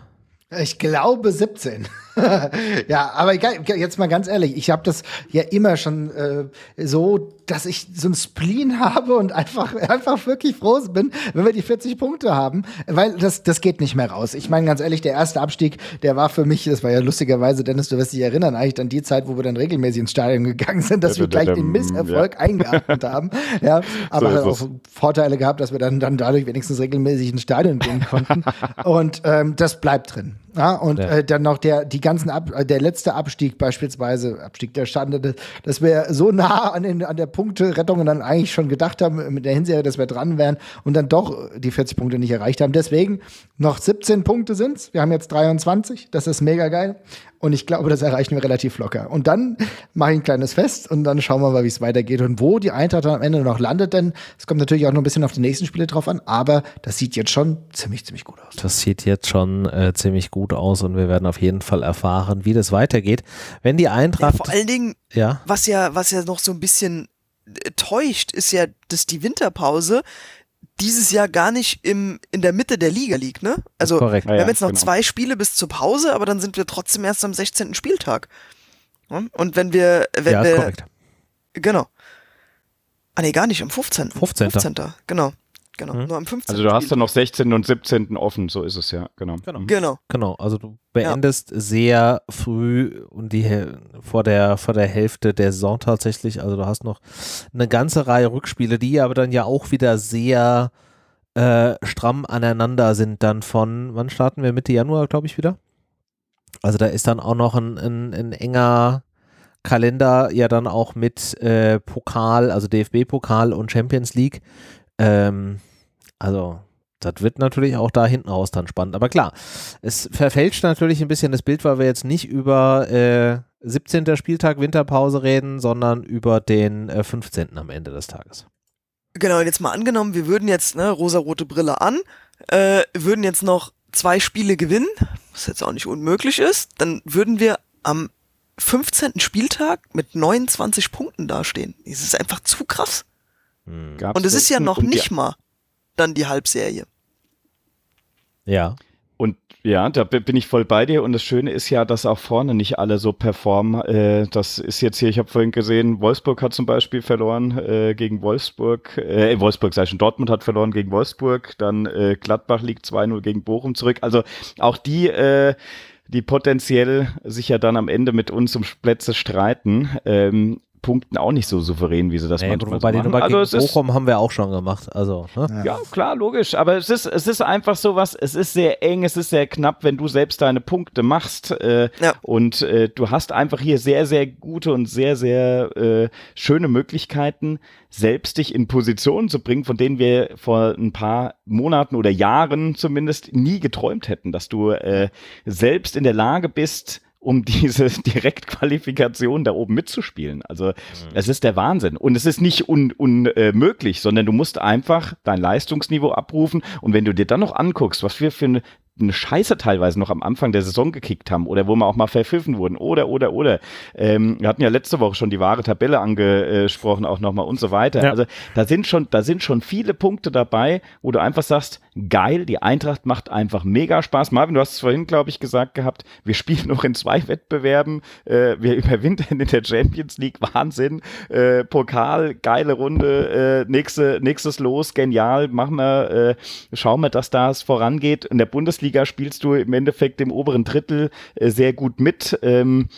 Ich glaube 17. ja, aber jetzt mal ganz ehrlich, ich habe das ja immer schon äh, so, dass ich so ein Spleen habe und einfach, einfach wirklich froh bin, wenn wir die 40 Punkte haben, weil das, das geht nicht mehr raus. Ich meine ganz ehrlich, der erste Abstieg, der war für mich, das war ja lustigerweise, Dennis, du wirst dich erinnern, eigentlich dann die Zeit, wo wir dann regelmäßig ins Stadion gegangen sind, dass wir gleich den Misserfolg ja. eingeatmet haben. Ja, aber so auch Vorteile gehabt, dass wir dann, dann dadurch wenigstens regelmäßig ins Stadion gehen konnten. und ähm, das bleibt drin. Ja, und ja. Äh, dann noch der, die ganzen Ab äh, der letzte Abstieg beispielsweise, Abstieg der Schande, dass wir so nah an, den, an der Punkterettung dann eigentlich schon gedacht haben, mit der Hinserie, dass wir dran wären und dann doch die 40 Punkte nicht erreicht haben. Deswegen noch 17 Punkte sind's. Wir haben jetzt 23. Das ist mega geil. Und ich glaube, das erreichen wir relativ locker. Und dann mache ich ein kleines Fest und dann schauen wir mal, wie es weitergeht und wo die Eintracht dann am Ende noch landet. Denn es kommt natürlich auch noch ein bisschen auf die nächsten Spiele drauf an. Aber das sieht jetzt schon ziemlich, ziemlich gut aus. Das sieht jetzt schon äh, ziemlich gut aus und wir werden auf jeden Fall erfahren, wie das weitergeht. Wenn die Eintracht. Ja, vor allen Dingen, ja. was ja, was ja noch so ein bisschen äh, täuscht, ist ja, dass die Winterpause dieses Jahr gar nicht im, in der Mitte der Liga liegt, ne? Also wir ja, haben jetzt noch genau. zwei Spiele bis zur Pause, aber dann sind wir trotzdem erst am 16. Spieltag. Und wenn wir, wenn ja, wir, korrekt. genau. Ah nee, gar nicht, am 15. 15. 15. Genau. Genau, mhm. nur am 15. Also du hast dann noch 16. und 17. offen, so ist es ja, genau. Genau, genau. genau. also du beendest ja. sehr früh und die vor der, vor der Hälfte der Saison tatsächlich, also du hast noch eine ganze Reihe Rückspiele, die aber dann ja auch wieder sehr äh, stramm aneinander sind dann von, wann starten wir, Mitte Januar, glaube ich, wieder? Also da ist dann auch noch ein, ein, ein enger Kalender ja dann auch mit äh, Pokal, also DFB-Pokal und Champions League. Ähm, also, das wird natürlich auch da hinten raus dann spannend. Aber klar, es verfälscht natürlich ein bisschen das Bild, weil wir jetzt nicht über äh, 17. Spieltag Winterpause reden, sondern über den äh, 15. am Ende des Tages. Genau, jetzt mal angenommen, wir würden jetzt, ne, rosarote Brille an, äh, würden jetzt noch zwei Spiele gewinnen, was jetzt auch nicht unmöglich ist, dann würden wir am 15. Spieltag mit 29 Punkten dastehen. Das ist einfach zu krass. Hm. Und es ist ja noch nicht mal dann die Halbserie. Ja. Und ja, da bin ich voll bei dir. Und das Schöne ist ja, dass auch vorne nicht alle so performen. Äh, das ist jetzt hier, ich habe vorhin gesehen, Wolfsburg hat zum Beispiel verloren äh, gegen Wolfsburg. Äh, Wolfsburg sei schon, Dortmund hat verloren gegen Wolfsburg. Dann äh, Gladbach liegt 2-0 gegen Bochum zurück. Also auch die äh, die potenziell sich ja dann am Ende mit uns um Plätze streiten, ähm, punkten auch nicht so souverän, wie sie das naja, manchmal bei so machen. Also Bochum haben wir auch schon gemacht. Also, ne? ja. klar, logisch. Aber es ist, es ist einfach so was, es ist sehr eng, es ist sehr knapp, wenn du selbst deine Punkte machst. Äh, ja. Und äh, du hast einfach hier sehr, sehr gute und sehr, sehr äh, schöne Möglichkeiten, selbst dich in Positionen zu bringen, von denen wir vor ein paar Monaten oder Jahren zumindest nie geträumt hätten, dass du äh, selbst in der Lage bist, um diese Direktqualifikation da oben mitzuspielen. Also mhm. es ist der Wahnsinn. Und es ist nicht unmöglich, un, äh, sondern du musst einfach dein Leistungsniveau abrufen. Und wenn du dir dann noch anguckst, was wir für eine eine Scheiße teilweise noch am Anfang der Saison gekickt haben oder wo wir auch mal verpfiffen wurden oder, oder, oder. Ähm, wir hatten ja letzte Woche schon die wahre Tabelle angesprochen, auch nochmal und so weiter. Ja. Also da sind schon, da sind schon viele Punkte dabei, wo du einfach sagst, geil, die Eintracht macht einfach mega Spaß. Marvin, du hast es vorhin, glaube ich, gesagt gehabt, wir spielen noch in zwei Wettbewerben, äh, wir überwintern in der Champions League, Wahnsinn, äh, Pokal, geile Runde, äh, nächste, nächstes Los, genial, machen wir, äh, schauen wir, dass das vorangeht. In der Bundesliga Bundesliga spielst du im Endeffekt im oberen Drittel äh, sehr gut mit. Ähm,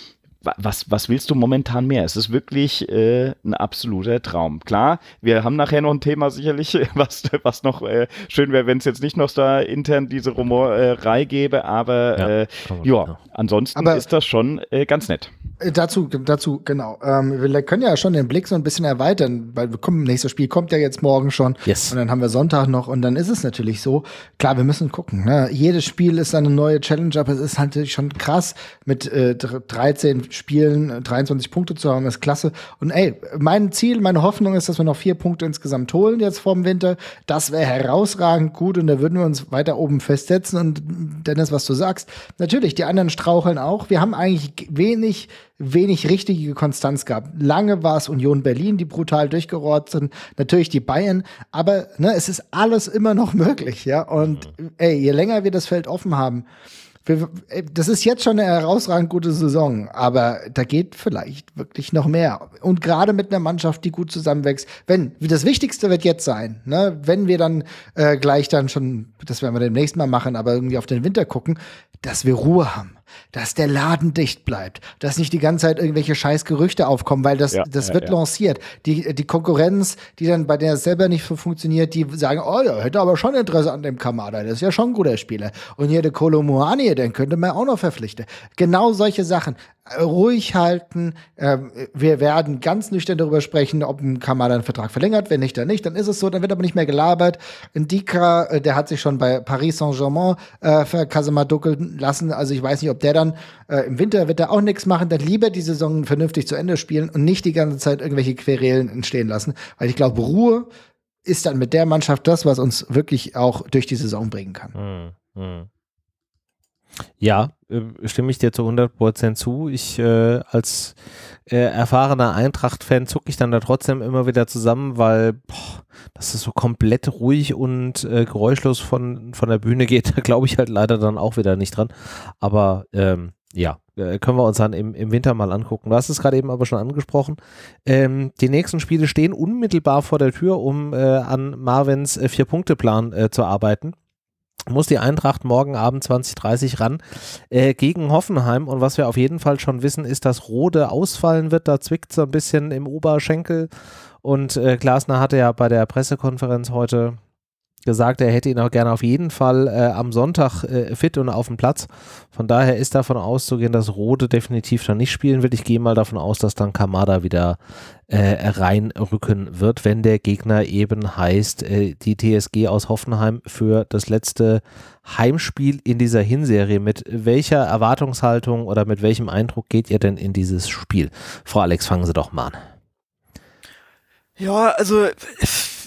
was, was willst du momentan mehr? Es ist wirklich äh, ein absoluter Traum. Klar, wir haben nachher noch ein Thema sicherlich, was, was noch äh, schön wäre, wenn es jetzt nicht noch da intern diese Rumorei gäbe, aber ja, äh, ja ansonsten aber ist das schon äh, ganz nett. Äh, dazu, dazu, genau. Ähm, wir können ja schon den Blick so ein bisschen erweitern, weil wir kommen, nächstes Spiel kommt ja jetzt morgen schon. Yes. Und dann haben wir Sonntag noch und dann ist es natürlich so. Klar, wir müssen gucken. Ne? Jedes Spiel ist eine neue Challenge, aber es ist halt schon krass mit äh, 13 Spielen 23 äh, Punkte zu haben, ist klasse. Und ey, mein Ziel, meine Hoffnung ist, dass wir noch vier Punkte insgesamt holen jetzt vorm Winter. Das wäre herausragend gut und da würden wir uns weiter oben festsetzen. Und Dennis, was du sagst, natürlich, die anderen straucheln auch. Wir haben eigentlich wenig wenig richtige Konstanz gehabt. Lange war es Union Berlin, die brutal durchgerollt sind, natürlich die Bayern, aber ne, es ist alles immer noch möglich, ja. Und mhm. ey, je länger wir das Feld offen haben, das ist jetzt schon eine herausragend gute Saison, aber da geht vielleicht wirklich noch mehr. Und gerade mit einer Mannschaft, die gut zusammenwächst, wenn, das Wichtigste wird jetzt sein, ne, wenn wir dann äh, gleich dann schon, das werden wir demnächst mal machen, aber irgendwie auf den Winter gucken, dass wir Ruhe haben dass der Laden dicht bleibt, dass nicht die ganze Zeit irgendwelche scheiß Gerüchte aufkommen, weil das, ja, das ja, wird ja. lanciert. Die, die Konkurrenz, die dann bei der selber nicht so funktioniert, die sagen, oh, der hätte aber schon Interesse an dem Kamada, das ist ja schon ein guter Spieler. Und hier der Kolomuani, den könnte man auch noch verpflichten. Genau solche Sachen ruhig halten. Ähm, wir werden ganz nüchtern darüber sprechen, ob ein Kamada einen Vertrag verlängert. Wenn nicht, dann nicht. Dann ist es so. Dann wird aber nicht mehr gelabert. Ndika, äh, der hat sich schon bei Paris Saint-Germain äh, für Casemar duckeln lassen. Also ich weiß nicht, ob der dann äh, im Winter wird er auch nichts machen. Dann lieber die Saison vernünftig zu Ende spielen und nicht die ganze Zeit irgendwelche Querelen entstehen lassen. Weil ich glaube, Ruhe ist dann mit der Mannschaft das, was uns wirklich auch durch die Saison bringen kann. Hm, hm. Ja, äh, stimme ich dir zu 100% zu. Ich äh, als äh, erfahrener Eintracht-Fan zucke ich dann da trotzdem immer wieder zusammen, weil boah, dass es so komplett ruhig und äh, geräuschlos von, von der Bühne geht, da glaube ich halt leider dann auch wieder nicht dran. Aber ähm, ja, äh, können wir uns dann im, im Winter mal angucken. Du hast es gerade eben aber schon angesprochen. Ähm, die nächsten Spiele stehen unmittelbar vor der Tür, um äh, an Marvins äh, Vier-Punkte-Plan äh, zu arbeiten muss die Eintracht morgen Abend 2030 ran äh, gegen Hoffenheim. Und was wir auf jeden Fall schon wissen, ist, dass Rode ausfallen wird. Da zwickt so ein bisschen im Oberschenkel. Und äh, Glasner hatte ja bei der Pressekonferenz heute gesagt, er hätte ihn auch gerne auf jeden Fall äh, am Sonntag äh, fit und auf dem Platz. Von daher ist davon auszugehen, dass Rode definitiv dann nicht spielen wird. Ich gehe mal davon aus, dass dann Kamada wieder äh, reinrücken wird, wenn der Gegner eben heißt, äh, die TSG aus Hoffenheim für das letzte Heimspiel in dieser Hinserie. Mit welcher Erwartungshaltung oder mit welchem Eindruck geht ihr denn in dieses Spiel? Frau Alex, fangen Sie doch mal an. Ja, also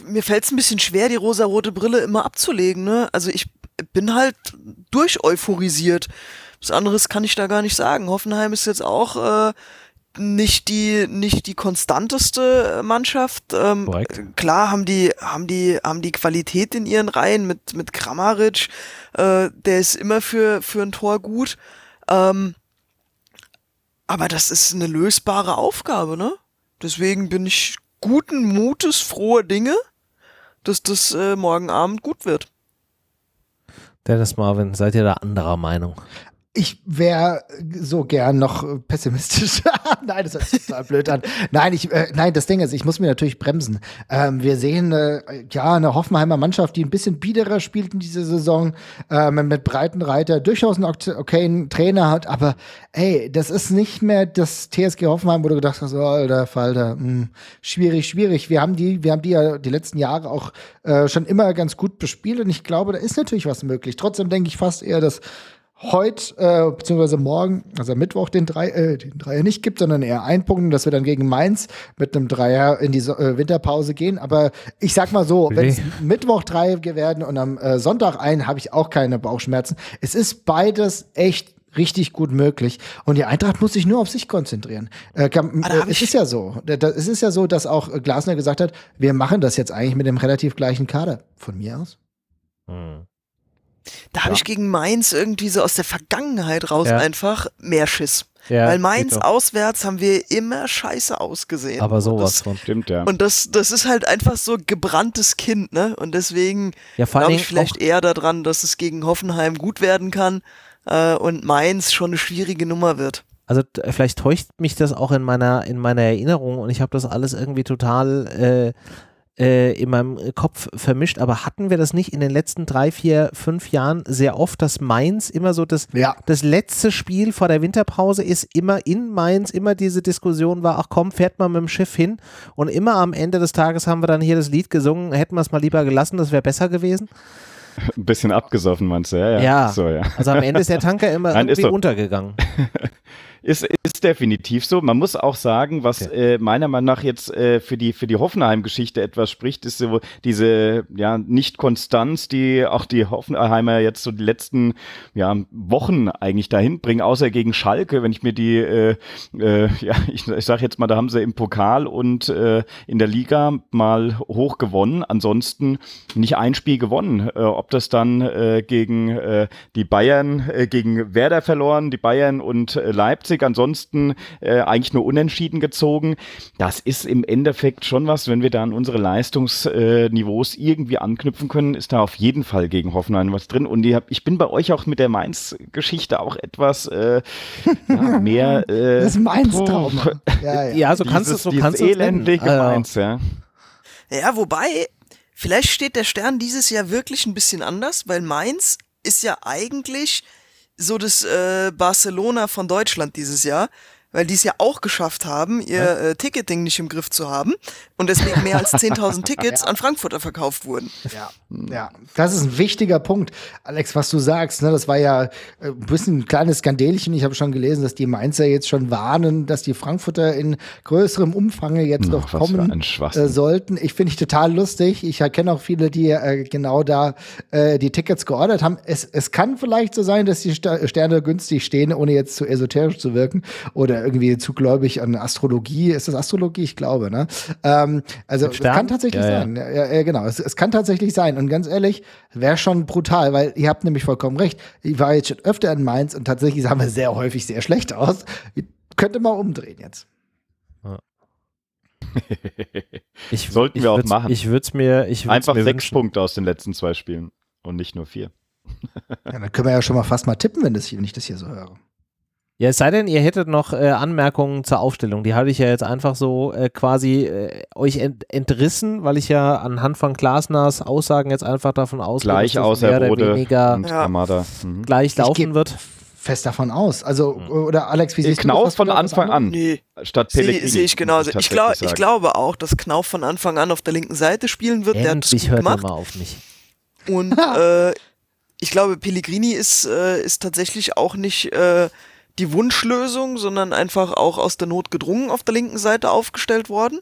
mir fällt es ein bisschen schwer, die rosa-rote Brille immer abzulegen. Ne? Also ich bin halt durch euphorisiert. Was anderes kann ich da gar nicht sagen. Hoffenheim ist jetzt auch äh, nicht die nicht die konstanteste Mannschaft. Ähm, klar haben die haben die haben die Qualität in ihren Reihen mit mit Kramaric. Äh, der ist immer für für ein Tor gut. Ähm, aber das ist eine lösbare Aufgabe, ne? Deswegen bin ich guten Mutes, frohe Dinge dass das äh, morgen Abend gut wird. Dennis Marvin, seid ihr da anderer Meinung? Ich wäre so gern noch pessimistisch. nein, das hört sich total blöd an. Nein, ich, äh, nein, das Ding ist, ich muss mir natürlich bremsen. Ähm, wir sehen äh, ja eine Hoffenheimer Mannschaft, die ein bisschen biederer spielt in dieser Saison, äh, mit Breitenreiter durchaus einen okayen Trainer hat, aber ey, das ist nicht mehr das TSG Hoffenheim, wo du gedacht hast, oh, alter Falter, mh, hm, schwierig, schwierig. Wir haben die, wir haben die ja die letzten Jahre auch äh, schon immer ganz gut bespielt und ich glaube, da ist natürlich was möglich. Trotzdem denke ich fast eher, dass heute, äh, beziehungsweise morgen, also Mittwoch, den, drei, äh, den Dreier nicht gibt, sondern eher ein Punkt, dass wir dann gegen Mainz mit einem Dreier in die so äh, Winterpause gehen. Aber ich sag mal so, wenn es Mittwoch drei werden und am äh, Sonntag ein, habe ich auch keine Bauchschmerzen. Es ist beides echt richtig gut möglich. Und die Eintracht muss sich nur auf sich konzentrieren. Äh, kann, äh, es ist ja so. Es ist ja so, dass auch Glasner gesagt hat, wir machen das jetzt eigentlich mit dem relativ gleichen Kader. Von mir aus. Hm. Da ja. habe ich gegen Mainz irgendwie so aus der Vergangenheit raus ja. einfach mehr Schiss. Ja, Weil Mainz auswärts haben wir immer scheiße ausgesehen. Aber sowas von. Stimmt, ja. Und das, das ist halt einfach so gebranntes Kind, ne? Und deswegen ja, glaube ich vielleicht eher daran, dass es gegen Hoffenheim gut werden kann äh, und Mainz schon eine schwierige Nummer wird. Also vielleicht täuscht mich das auch in meiner, in meiner Erinnerung und ich habe das alles irgendwie total äh, äh, in meinem Kopf vermischt, aber hatten wir das nicht in den letzten drei, vier, fünf Jahren sehr oft, dass Mainz immer so das, ja. das letzte Spiel vor der Winterpause ist, immer in Mainz, immer diese Diskussion war, ach komm, fährt man mit dem Schiff hin und immer am Ende des Tages haben wir dann hier das Lied gesungen, hätten wir es mal lieber gelassen, das wäre besser gewesen. Ein bisschen abgesoffen, meinst du? Ja, ja. ja. So, ja. Also am Ende ist der Tanker immer Nein, irgendwie untergegangen. Ist, ist definitiv so. Man muss auch sagen, was okay. äh, meiner Meinung nach jetzt äh, für die, für die Hoffenheim-Geschichte etwas spricht, ist so diese ja, Nicht-Konstanz, die auch die Hoffenheimer jetzt so die letzten ja, Wochen eigentlich dahin bringen, außer gegen Schalke, wenn ich mir die, äh, äh, ja, ich, ich sage jetzt mal, da haben sie im Pokal und äh, in der Liga mal hoch gewonnen, ansonsten nicht ein Spiel gewonnen. Äh, ob das dann äh, gegen äh, die Bayern, äh, gegen Werder verloren, die Bayern und äh, Leipzig Leipzig, ansonsten äh, eigentlich nur unentschieden gezogen. Das ist im Endeffekt schon was, wenn wir da an unsere Leistungsniveaus irgendwie anknüpfen können, ist da auf jeden Fall gegen Hoffenheim was drin. Und ich bin bei euch auch mit der Mainz-Geschichte auch etwas äh, ja, mehr. Äh, das Mainz-Trauma. Ja, ja. ja, so kannst du es so kannst du elendige also. Mainz, ja. Ja, wobei, vielleicht steht der Stern dieses Jahr wirklich ein bisschen anders, weil Mainz ist ja eigentlich so das äh, Barcelona von Deutschland dieses Jahr, weil die es ja auch geschafft haben, ihr äh, Ticketing nicht im Griff zu haben und deswegen mehr als 10.000 Tickets ja. an Frankfurter verkauft wurden. Ja, ja, das ist ein wichtiger Punkt, Alex, was du sagst. Ne? Das war ja äh, ein bisschen ein kleines Skandelchen. Ich habe schon gelesen, dass die Mainzer jetzt schon warnen, dass die Frankfurter in größerem Umfang jetzt noch kommen äh, sollten. Ich finde ich total lustig. Ich kenne auch viele, die äh, genau da äh, die Tickets geordert haben. Es, es kann vielleicht so sein, dass die Sterne günstig stehen, ohne jetzt zu esoterisch zu wirken oder irgendwie zu gläubig an Astrologie. Ist das Astrologie? Ich glaube, ne? Ähm, also es kann tatsächlich ja, sein. Ja. Ja, genau, es, es, kann tatsächlich sein. Und ganz ehrlich, wäre schon brutal, weil ihr habt nämlich vollkommen recht. Ich war jetzt schon öfter in Mainz und tatsächlich sahen wir sehr häufig sehr schlecht aus. Könnte mal umdrehen jetzt. ich, Sollten wir auch machen. Ich würde es mir. Ich Einfach mir sechs wünschen. Punkte aus den letzten zwei Spielen und nicht nur vier. ja, dann können wir ja schon mal fast mal tippen, wenn, das hier, wenn ich das hier so höre. Ja, es sei denn, ihr hättet noch äh, Anmerkungen zur Aufstellung. Die habe ich ja jetzt einfach so äh, quasi äh, euch ent entrissen, weil ich ja anhand von Glasners Aussagen jetzt einfach davon ausgehe, gleich dass mehr oder weniger und ja. mhm. gleich laufen wird. Fest davon aus. Also, mhm. oder Alex, wie siehst Knauf du das? von Anfang an. Nee. Statt Pellegrini. Sehe ich genauso. Ich, glaub, ich glaube auch, dass Knauf von Anfang an auf der linken Seite spielen wird. Endlich der hat das hört mal auf mich. Und äh, ich glaube, Pellegrini ist, äh, ist tatsächlich auch nicht äh, die Wunschlösung, sondern einfach auch aus der Not gedrungen auf der linken Seite aufgestellt worden.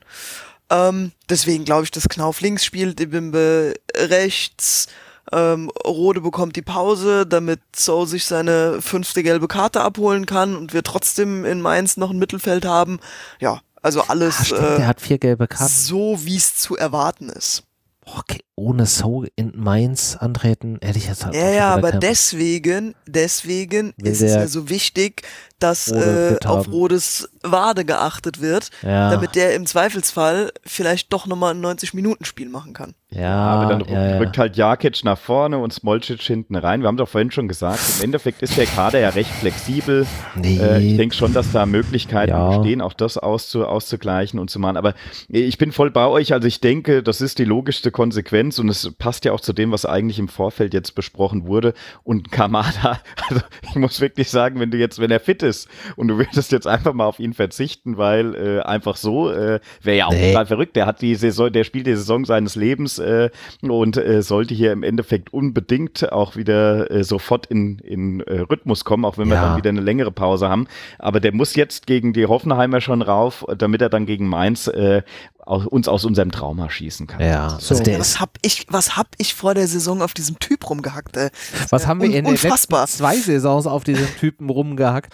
Ähm, deswegen glaube ich, dass Knauf links spielt, Ibimbe rechts. Ähm, Rode bekommt die Pause, damit So sich seine fünfte gelbe Karte abholen kann und wir trotzdem in Mainz noch ein Mittelfeld haben. Ja, also alles. Ah, stimmt, äh, der hat vier gelbe Karten. So wie es zu erwarten ist okay, ohne So in Mainz antreten, hätte ich jetzt halt Ja, ja, aber deswegen, deswegen ist es ja so wichtig, dass äh, auf Rodes Wade geachtet wird, ja. damit der im Zweifelsfall vielleicht doch nochmal ein 90-Minuten-Spiel machen kann. Ja, aber dann ja, rückt halt Jakic nach vorne und Smolcic hinten rein. Wir haben doch vorhin schon gesagt, im Endeffekt ist der Kader ja recht flexibel. Nee. Äh, ich denke schon, dass da Möglichkeiten ja. bestehen, auch das auszu auszugleichen und zu machen. Aber ich bin voll bei euch. Also ich denke, das ist die logischste Konsequenz und es passt ja auch zu dem, was eigentlich im Vorfeld jetzt besprochen wurde. Und Kamada, also ich muss wirklich sagen, wenn du jetzt, wenn er fit ist und du würdest jetzt einfach mal auf ihn verzichten, weil äh, einfach so, äh, wäre ja auch nee. total verrückt. Der hat die Saison, der spielt die Saison seines Lebens äh, und äh, sollte hier im Endeffekt unbedingt auch wieder äh, sofort in, in äh, Rhythmus kommen, auch wenn wir ja. dann wieder eine längere Pause haben. Aber der muss jetzt gegen die Hoffenheimer schon rauf, damit er dann gegen Mainz äh, aus, uns aus unserem Trauma schießen kann. Ja, so. also was hab ich, was hab ich vor der Saison auf diesem Typ rumgehackt? Ey? Was haben wir in den letzten zwei Saisons auf diesem Typen rumgehackt?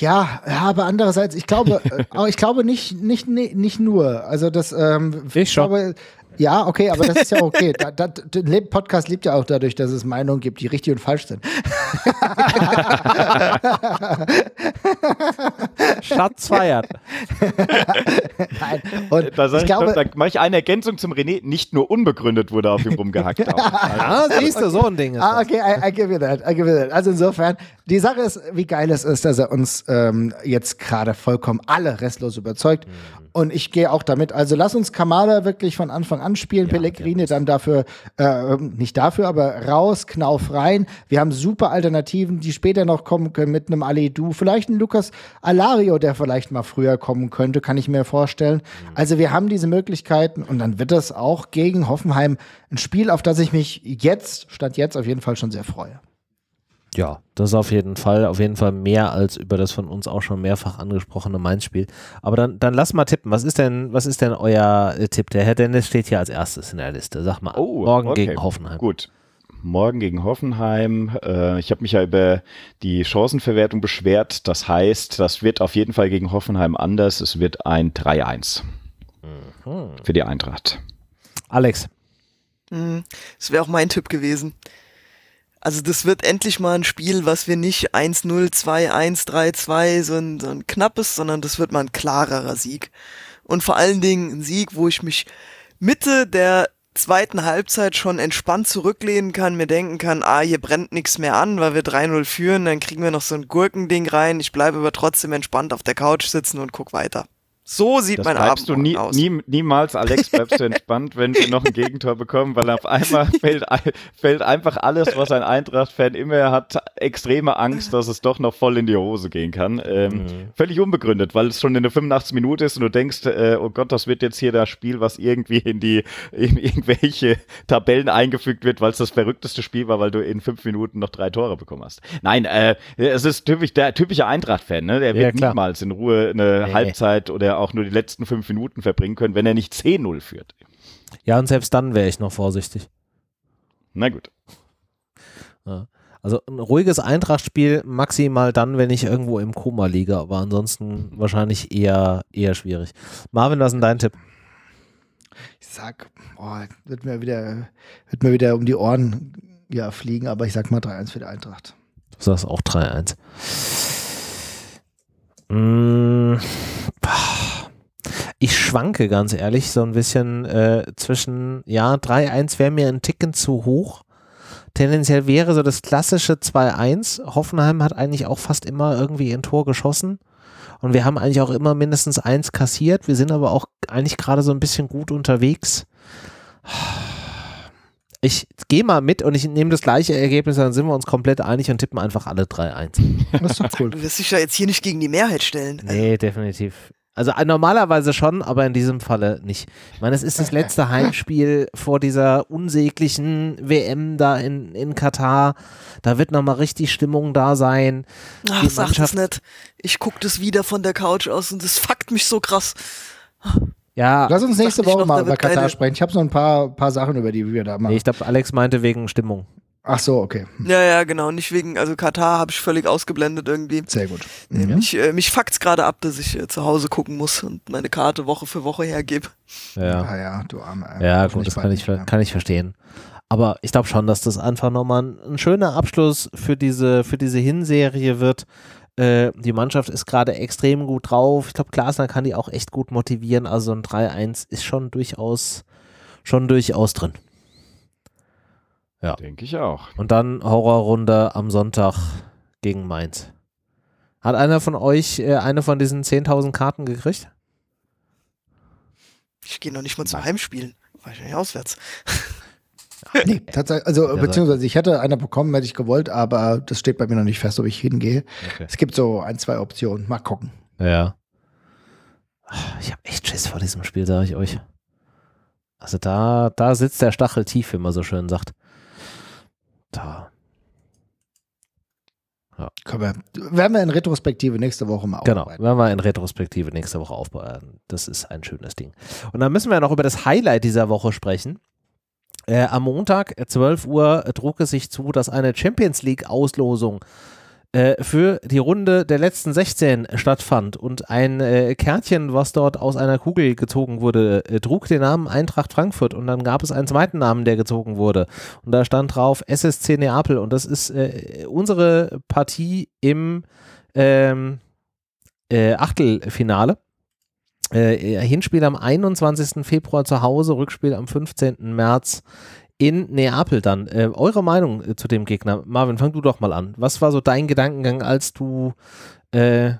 Ja, ja, aber andererseits, ich glaube, äh, ich glaube nicht, nicht, nicht nur. Also das, ähm, ich, ich glaube, ja, okay, aber das ist ja okay. da, da, der Podcast lebt ja auch dadurch, dass es Meinungen gibt, die richtig und falsch sind. Schatz feiert. Nein. Und da, ich glaube, da mache ich eine Ergänzung zum René. Nicht nur unbegründet wurde auf ihm rumgehackt. ah, siehst du, so ein Ding. ah, okay, I, I, give you that, I give you that. Also insofern, die Sache ist, wie geil es ist, dass er uns ähm, jetzt gerade vollkommen alle restlos überzeugt. Mhm. Und ich gehe auch damit. Also lass uns Kamada wirklich von Anfang an spielen. Ja, Pellegrini dann dafür, äh, nicht dafür, aber raus, Knauf rein. Wir haben super Alternativen, die später noch kommen können mit einem Aledu. Vielleicht ein Lukas Alario, der vielleicht mal früher kommen könnte, kann ich mir vorstellen. Mhm. Also wir haben diese Möglichkeiten und dann wird das auch gegen Hoffenheim ein Spiel, auf das ich mich jetzt, statt jetzt auf jeden Fall schon sehr freue. Ja, das auf jeden Fall, auf jeden Fall mehr als über das von uns auch schon mehrfach angesprochene Mainz-Spiel. Aber dann, dann lass mal tippen. Was ist denn, was ist denn euer äh, Tipp? Der Herr Dennis steht hier als erstes in der Liste. Sag mal, oh, morgen okay. gegen Hoffenheim. Gut. Morgen gegen Hoffenheim. Äh, ich habe mich ja über die Chancenverwertung beschwert. Das heißt, das wird auf jeden Fall gegen Hoffenheim anders. Es wird ein 3-1 mhm. für die Eintracht. Alex. Mhm. Das wäre auch mein Tipp gewesen. Also das wird endlich mal ein Spiel, was wir nicht 1-0, 2-1, 3-2, so ein, so ein knappes, sondern das wird mal ein klarerer Sieg. Und vor allen Dingen ein Sieg, wo ich mich Mitte der zweiten Halbzeit schon entspannt zurücklehnen kann, mir denken kann, ah, hier brennt nichts mehr an, weil wir 3-0 führen, dann kriegen wir noch so ein Gurkending rein, ich bleibe aber trotzdem entspannt auf der Couch sitzen und guck weiter. So sieht das mein Abend du nie, aus. Nie, niemals, Alex, bleibst du entspannt, wenn wir noch ein Gegentor bekommen, weil auf einmal fällt, fällt einfach alles, was ein Eintracht-Fan immer hat, extreme Angst, dass es doch noch voll in die Hose gehen kann. Ähm, mhm. Völlig unbegründet, weil es schon in der 85 Minute ist und du denkst, äh, oh Gott, das wird jetzt hier das Spiel, was irgendwie in die in irgendwelche Tabellen eingefügt wird, weil es das verrückteste Spiel war, weil du in fünf Minuten noch drei Tore bekommen hast. Nein, äh, es ist typisch der typische Eintracht-Fan, ne? Der wird ja, niemals in Ruhe eine nee. Halbzeit oder auch nur die letzten fünf Minuten verbringen können, wenn er nicht 10-0 führt. Ja, und selbst dann wäre ich noch vorsichtig. Na gut. Ja. Also ein ruhiges Eintracht-Spiel maximal dann, wenn ich irgendwo im Koma liege, aber ansonsten wahrscheinlich eher, eher schwierig. Marvin, was ist denn dein Tipp? Ich sag, oh, wird mir wieder, wird mir wieder um die Ohren ja, fliegen, aber ich sag mal 3-1 für die Eintracht. Du sagst auch 3-1. Ich schwanke ganz ehrlich so ein bisschen äh, zwischen, ja, 3-1 wäre mir ein Ticken zu hoch. Tendenziell wäre so das klassische 2-1. Hoffenheim hat eigentlich auch fast immer irgendwie ein Tor geschossen. Und wir haben eigentlich auch immer mindestens eins kassiert. Wir sind aber auch eigentlich gerade so ein bisschen gut unterwegs. Ich gehe mal mit und ich nehme das gleiche Ergebnis, dann sind wir uns komplett einig und tippen einfach alle 3-1. Das ist doch cool. Du wirst dich ja jetzt hier nicht gegen die Mehrheit stellen. Nee, definitiv. Also äh, normalerweise schon, aber in diesem Falle nicht. Ich meine, es ist das letzte Heimspiel vor dieser unsäglichen WM da in, in Katar. Da wird nochmal richtig Stimmung da sein. Ach, sag das nicht. Ich gucke das wieder von der Couch aus und das fuckt mich so krass. Ja. Lass uns nächste Woche noch, mal über Katar sprechen. Ich habe so ein paar, paar Sachen, über die wir da machen. Nee, ich glaube, Alex meinte wegen Stimmung. Ach so, okay. Ja, ja, genau. Nicht wegen, also Katar habe ich völlig ausgeblendet irgendwie. Sehr gut. Mhm. Mich, äh, mich fuckt's gerade ab, dass ich äh, zu Hause gucken muss und meine Karte Woche für Woche hergebe. Ja, ah, ja, du arme. Äh, ja, gut, das kann ich, kann ich verstehen. Aber ich glaube schon, dass das einfach nochmal ein, ein schöner Abschluss für diese, für diese Hinserie wird. Äh, die Mannschaft ist gerade extrem gut drauf. Ich glaube, Glasner kann die auch echt gut motivieren. Also ein 3-1 ist schon durchaus, schon durchaus drin. Ja. Denke ich auch. Und dann Horrorrunde am Sonntag gegen Mainz. Hat einer von euch äh, eine von diesen 10.000 Karten gekriegt? Ich gehe noch nicht mal zum Heimspielen. Wahrscheinlich auswärts. nee, tatsächlich, also beziehungsweise ich hätte einer bekommen, hätte ich gewollt, aber das steht bei mir noch nicht fest, ob ich hingehe. Okay. Es gibt so ein, zwei Optionen. Mal gucken. Ja. Ich habe echt Schiss vor diesem Spiel, sage ich euch. Also da, da sitzt der Stachel tief, wie man so schön sagt. Da. Ja. Wir, werden wir in Retrospektive nächste Woche mal genau, aufarbeiten. Genau, werden wir in Retrospektive nächste Woche aufbauen. Das ist ein schönes Ding. Und dann müssen wir noch über das Highlight dieser Woche sprechen. Äh, am Montag, 12 Uhr, trug es sich zu, dass eine Champions League-Auslosung äh, für die Runde der letzten 16 stattfand. Und ein äh, Kärtchen, was dort aus einer Kugel gezogen wurde, äh, trug den Namen Eintracht Frankfurt. Und dann gab es einen zweiten Namen, der gezogen wurde. Und da stand drauf SSC Neapel. Und das ist äh, unsere Partie im ähm, äh. Hinspiel am 21. Februar zu Hause, Rückspiel am 15. März in Neapel dann. Äh, eure Meinung äh, zu dem Gegner? Marvin, fang du doch mal an. Was war so dein Gedankengang, als du äh,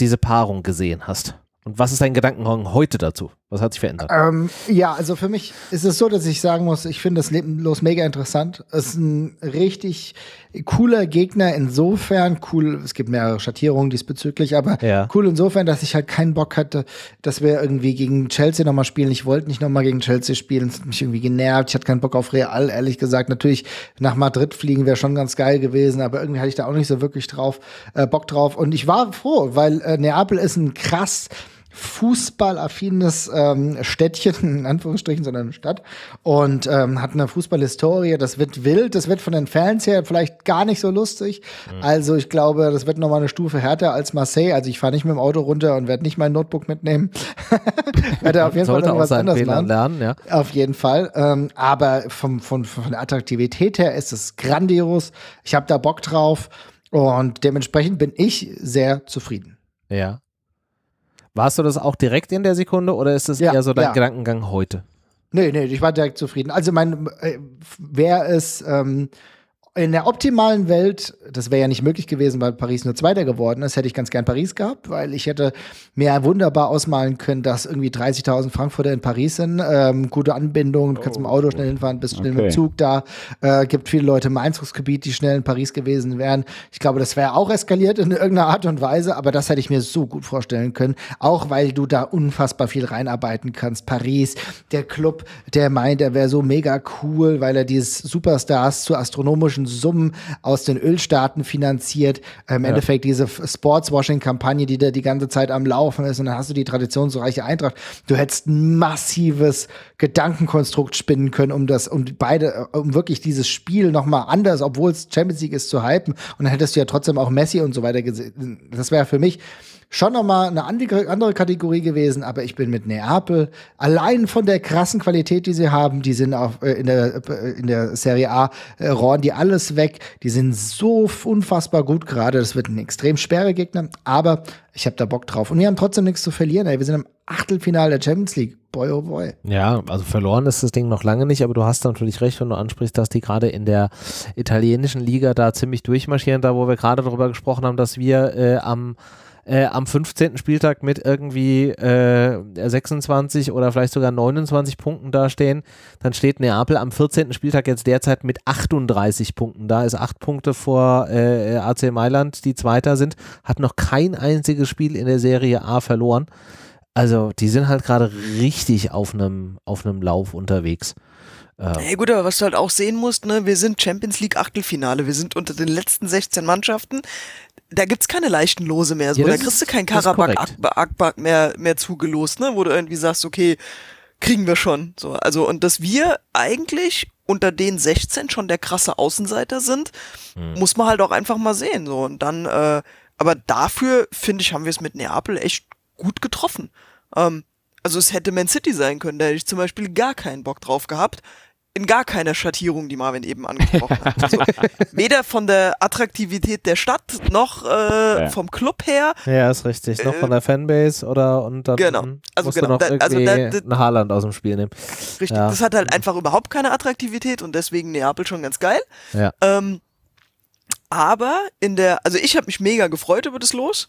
diese Paarung gesehen hast? Und was ist dein Gedankengang heute dazu? Was hat sich verändert? Ähm, ja, also für mich ist es so, dass ich sagen muss, ich finde das Leben los mega interessant. Es ist ein richtig cooler Gegner insofern, cool, es gibt mehrere Schattierungen diesbezüglich, aber ja. cool insofern, dass ich halt keinen Bock hatte, dass wir irgendwie gegen Chelsea nochmal spielen. Ich wollte nicht nochmal gegen Chelsea spielen, es hat mich irgendwie genervt. Ich hatte keinen Bock auf Real, ehrlich gesagt. Natürlich, nach Madrid fliegen wäre schon ganz geil gewesen, aber irgendwie hatte ich da auch nicht so wirklich drauf, äh, Bock drauf. Und ich war froh, weil äh, Neapel ist ein krass fußballaffines ähm, Städtchen, in Anführungsstrichen, sondern eine Stadt. Und ähm, hat eine Fußballhistorie. Das wird wild, das wird von den Fans her vielleicht gar nicht so lustig. Mhm. Also ich glaube, das wird nochmal eine Stufe härter als Marseille. Also ich fahre nicht mit dem Auto runter und werde nicht mein Notebook mitnehmen. werde auf jeden Fall irgendwas anderes machen. Lernen, ja. Auf jeden Fall. Ähm, aber vom, von, von der Attraktivität her ist es grandios. Ich habe da Bock drauf. Und dementsprechend bin ich sehr zufrieden. Ja. Warst du das auch direkt in der Sekunde oder ist das ja, eher so dein ja. Gedankengang heute? Nee, nee, ich war direkt zufrieden. Also mein, äh, wer es ähm, in der optimalen Welt, das wäre ja nicht möglich gewesen, weil Paris nur Zweiter geworden ist, hätte ich ganz gern Paris gehabt, weil ich hätte mir wunderbar ausmalen können, dass irgendwie 30.000 Frankfurter in Paris sind, ähm, gute Anbindung, du kannst oh, mit dem Auto schnell hinfahren, bist schnell okay. mit dem Zug da, äh, gibt viele Leute im Einzugsgebiet, die schnell in Paris gewesen wären. Ich glaube, das wäre auch eskaliert in irgendeiner Art und Weise, aber das hätte ich mir so gut vorstellen können, auch weil du da unfassbar viel reinarbeiten kannst. Paris, der Club, der meint, er wäre so mega cool, weil er dieses Superstars zu astronomischen Summen aus den Ölstaaten finanziert. Im ja. Endeffekt diese Sportswashing-Kampagne, die da die ganze Zeit am Laufen ist. Und dann hast du die traditionsreiche Eintracht. Du hättest ein massives Gedankenkonstrukt spinnen können, um das, um beide, um wirklich dieses Spiel nochmal anders, obwohl es Champions League ist, zu hypen. Und dann hättest du ja trotzdem auch Messi und so weiter gesehen. Das wäre für mich schon nochmal eine andere Kategorie gewesen, aber ich bin mit Neapel allein von der krassen Qualität, die sie haben, die sind auch äh, in der äh, in der Serie A äh, rohren die alles weg, die sind so unfassbar gut gerade, das wird ein extrem schwerer Gegner, aber ich habe da Bock drauf und wir haben trotzdem nichts zu verlieren, ey. wir sind im Achtelfinale der Champions League. Boy, oh boy. Ja, also verloren ist das Ding noch lange nicht, aber du hast natürlich recht, wenn du ansprichst, dass die gerade in der italienischen Liga da ziemlich durchmarschieren, da wo wir gerade darüber gesprochen haben, dass wir äh, am äh, am 15. Spieltag mit irgendwie äh, 26 oder vielleicht sogar 29 Punkten dastehen, dann steht Neapel am 14. Spieltag jetzt derzeit mit 38 Punkten da, ist acht Punkte vor äh, AC Mailand, die Zweiter sind, hat noch kein einziges Spiel in der Serie A verloren. Also die sind halt gerade richtig auf einem auf Lauf unterwegs. Ja hey, gut, aber was du halt auch sehen musst, ne, wir sind Champions League Achtelfinale, wir sind unter den letzten 16 Mannschaften da gibt's keine leichten Lose mehr. So. Ja, da kriegst du kein Karabakh Akbak mehr, mehr zugelost, ne? wo du irgendwie sagst, okay, kriegen wir schon. So, also, und dass wir eigentlich unter den 16 schon der krasse Außenseiter sind, hm. muss man halt auch einfach mal sehen. So. Und dann, äh, aber dafür, finde ich, haben wir es mit Neapel echt gut getroffen. Ähm, also es hätte Man City sein können, da hätte ich zum Beispiel gar keinen Bock drauf gehabt. In gar keiner Schattierung, die Marvin eben angesprochen hat. Also, weder von der Attraktivität der Stadt noch äh, ja. vom Club her. Ja, ist richtig. Noch von der äh, Fanbase oder und dann genau. also musst genau. noch da, also irgendwie da, da, ein Haaland aus dem Spiel nehmen. Richtig, ja. das hat halt einfach überhaupt keine Attraktivität und deswegen Neapel schon ganz geil. Ja. Ähm, aber in der, also ich habe mich mega gefreut über das Los.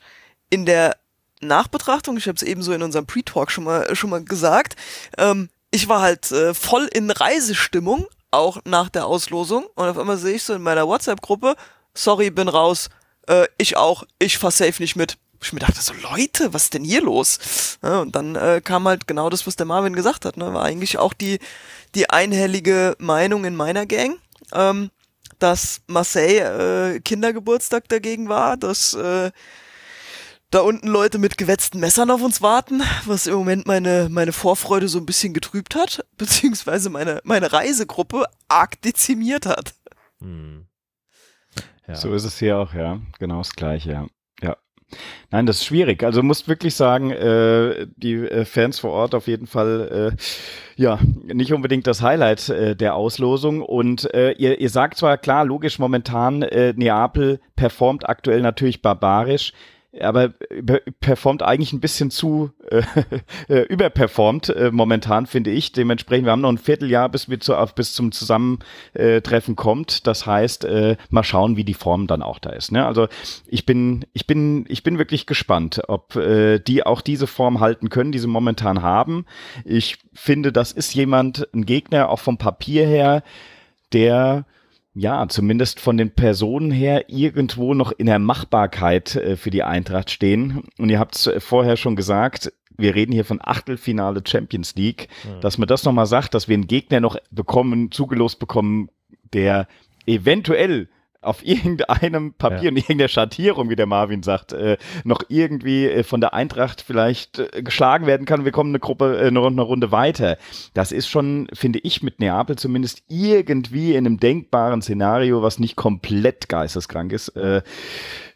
In der Nachbetrachtung, ich habe es eben so in unserem Pre-Talk schon mal schon mal gesagt, ähm, ich war halt äh, voll in Reisestimmung, auch nach der Auslosung. Und auf einmal sehe ich so in meiner WhatsApp-Gruppe, sorry, bin raus, äh, ich auch, ich fahr safe nicht mit. Ich mir dachte so, Leute, was ist denn hier los? Ja, und dann äh, kam halt genau das, was der Marvin gesagt hat. Ne? War eigentlich auch die, die einhellige Meinung in meiner Gang. Ähm, dass Marseille äh, Kindergeburtstag dagegen war, dass äh, da unten Leute mit gewetzten Messern auf uns warten, was im Moment meine, meine Vorfreude so ein bisschen getrübt hat, beziehungsweise meine, meine Reisegruppe arg dezimiert hat. Hm. Ja. So ist es hier auch, ja. Genau das Gleiche, ja. Ja. Nein, das ist schwierig. Also musst wirklich sagen, äh, die äh, Fans vor Ort auf jeden Fall, äh, ja, nicht unbedingt das Highlight äh, der Auslosung. Und äh, ihr, ihr sagt zwar klar, logisch, momentan äh, Neapel performt aktuell natürlich barbarisch aber performt eigentlich ein bisschen zu äh, äh, überperformt äh, momentan, finde ich. Dementsprechend, wir haben noch ein Vierteljahr, bis wir zu, bis zum Zusammentreffen kommt. Das heißt, äh, mal schauen, wie die Form dann auch da ist. Ne? Also ich bin, ich bin, ich bin wirklich gespannt, ob äh, die auch diese Form halten können, die sie momentan haben. Ich finde, das ist jemand, ein Gegner, auch vom Papier her, der ja, zumindest von den Personen her irgendwo noch in der Machbarkeit äh, für die Eintracht stehen. Und ihr habt es vorher schon gesagt, wir reden hier von Achtelfinale Champions League, mhm. dass man das nochmal sagt, dass wir einen Gegner noch bekommen, zugelost bekommen, der eventuell auf irgendeinem Papier ja. und irgendeiner Schattierung, wie der Marvin sagt, äh, noch irgendwie äh, von der Eintracht vielleicht äh, geschlagen werden kann. Wir kommen eine Gruppe, äh, eine, eine Runde weiter. Das ist schon, finde ich, mit Neapel zumindest irgendwie in einem denkbaren Szenario, was nicht komplett geisteskrank ist, äh,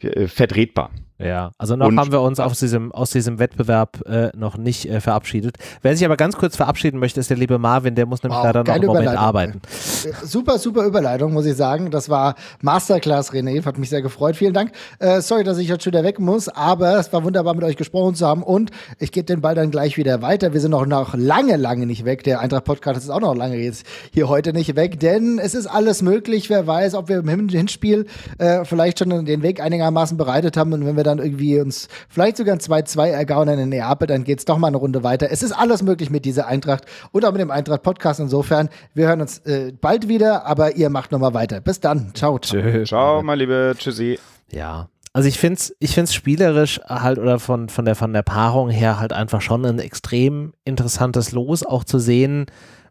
äh, vertretbar. Ja, also noch und, haben wir uns aus diesem, aus diesem Wettbewerb äh, noch nicht äh, verabschiedet. Wer sich aber ganz kurz verabschieden möchte, ist der liebe Marvin, der muss nämlich wow, leider noch einen Moment arbeiten. Äh, super, super Überleitung, muss ich sagen. Das war Masterclass, René, hat mich sehr gefreut. Vielen Dank. Äh, sorry, dass ich jetzt schon wieder weg muss, aber es war wunderbar, mit euch gesprochen zu haben und ich gebe den Ball dann gleich wieder weiter. Wir sind noch, noch lange, lange nicht weg. Der Eintracht-Podcast ist auch noch lange jetzt hier heute nicht weg, denn es ist alles möglich. Wer weiß, ob wir im Hinspiel äh, vielleicht schon den Weg einigermaßen bereitet haben und wenn wir dann dann irgendwie uns vielleicht sogar ein 2-2 ergaunern in Neapel, dann geht es doch mal eine Runde weiter. Es ist alles möglich mit dieser Eintracht und auch mit dem Eintracht-Podcast. Insofern, wir hören uns äh, bald wieder, aber ihr macht nochmal weiter. Bis dann. Ciao. Ciao, ciao mein Liebe. Tschüssi. Ja. Also ich finde es ich find's spielerisch halt oder von, von, der, von der Paarung her halt einfach schon ein extrem interessantes Los, auch zu sehen,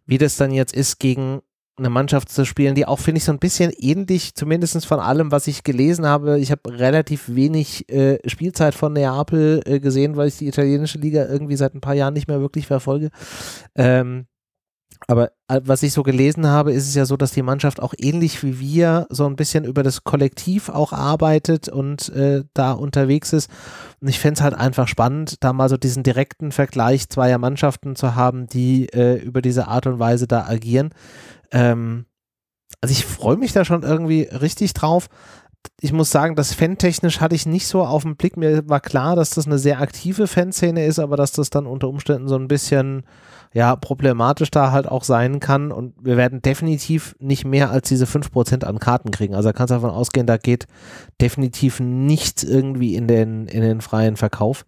wie das dann jetzt ist gegen eine Mannschaft zu spielen, die auch, finde ich, so ein bisschen ähnlich, zumindest von allem, was ich gelesen habe. Ich habe relativ wenig äh, Spielzeit von Neapel äh, gesehen, weil ich die italienische Liga irgendwie seit ein paar Jahren nicht mehr wirklich verfolge. Ähm, aber äh, was ich so gelesen habe, ist es ja so, dass die Mannschaft auch ähnlich wie wir so ein bisschen über das Kollektiv auch arbeitet und äh, da unterwegs ist. Und ich fände es halt einfach spannend, da mal so diesen direkten Vergleich zweier Mannschaften zu haben, die äh, über diese Art und Weise da agieren. Ähm, also ich freue mich da schon irgendwie richtig drauf. Ich muss sagen, das Fan-technisch hatte ich nicht so auf den Blick. Mir war klar, dass das eine sehr aktive Fanszene ist, aber dass das dann unter Umständen so ein bisschen ja, problematisch da halt auch sein kann. Und wir werden definitiv nicht mehr als diese 5% an Karten kriegen. Also da kannst du davon ausgehen, da geht definitiv nichts irgendwie in den, in den freien Verkauf.